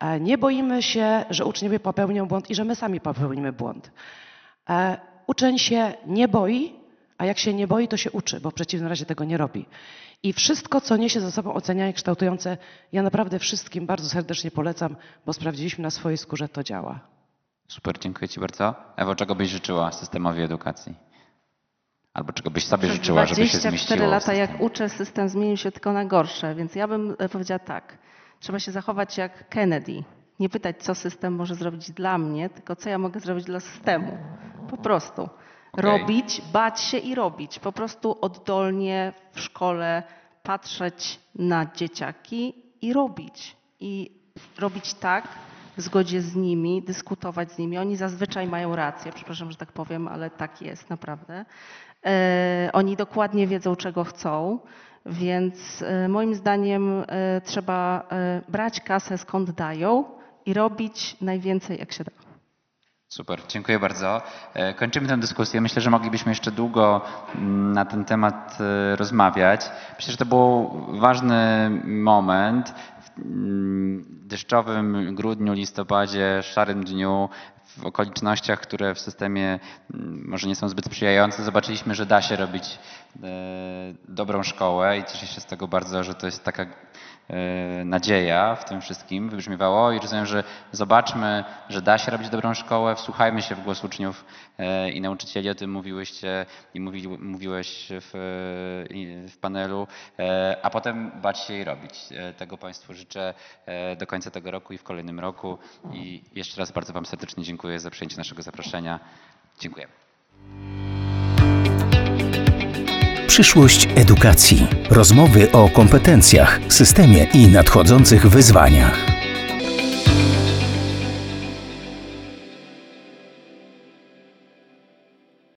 E, Nie boimy się, że uczniowie popełnią błąd i że my sami popełnimy błąd. E, Uczeń się nie boi, a jak się nie boi, to się uczy, bo w przeciwnym razie tego nie robi. I wszystko, co niesie ze sobą ocenianie kształtujące, ja naprawdę wszystkim bardzo serdecznie polecam, bo sprawdziliśmy na swojej skórze, to działa. Super, dziękuję Ci bardzo. Ewo, czego byś życzyła systemowi edukacji? Albo czego byś sobie Przez życzyła, żeby się 24 zmieściło w lata jak uczę, system zmienił się tylko na gorsze, więc ja bym e, powiedziała tak. Trzeba się zachować jak Kennedy. Nie pytać, co system może zrobić dla mnie, tylko co ja mogę zrobić dla systemu. Po prostu. Robić, bać się i robić. Po prostu oddolnie w szkole patrzeć na dzieciaki i robić. I robić tak w zgodzie z nimi, dyskutować z nimi. Oni zazwyczaj mają rację, przepraszam, że tak powiem, ale tak jest naprawdę. E, Oni dokładnie wiedzą, czego chcą, więc e, moim zdaniem e, trzeba e, brać kasę skąd dają i robić najwięcej, jak się da. Super, dziękuję bardzo. E, Kończymy tę dyskusję. Myślę, że moglibyśmy jeszcze długo mm, na ten temat e, rozmawiać. Myślę, że to był ważny moment w mm, deszczowym grudniu, listopadzie, szarym dniu, w okolicznościach, które w systemie mm, może nie są zbyt sprzyjające. Zobaczyliśmy, że da się robić e, dobrą szkołę i cieszę się z tego bardzo, że to jest taka nadzieja w tym wszystkim wybrzmiewało i rozumiem, że zobaczmy, że da się robić dobrą szkołę, wsłuchajmy się w głos uczniów e, i nauczycieli, o tym mówiłyście i mówi, mówiłeś w, w panelu, e, a potem bać się i robić. E, Tego Państwu życzę e, do końca tego roku i w kolejnym roku i jeszcze raz bardzo Wam serdecznie dziękuję za przyjęcie naszego zaproszenia. Dziękuję. Przyszłość edukacji. Rozmowy o kompetencjach, systemie i nadchodzących wyzwaniach.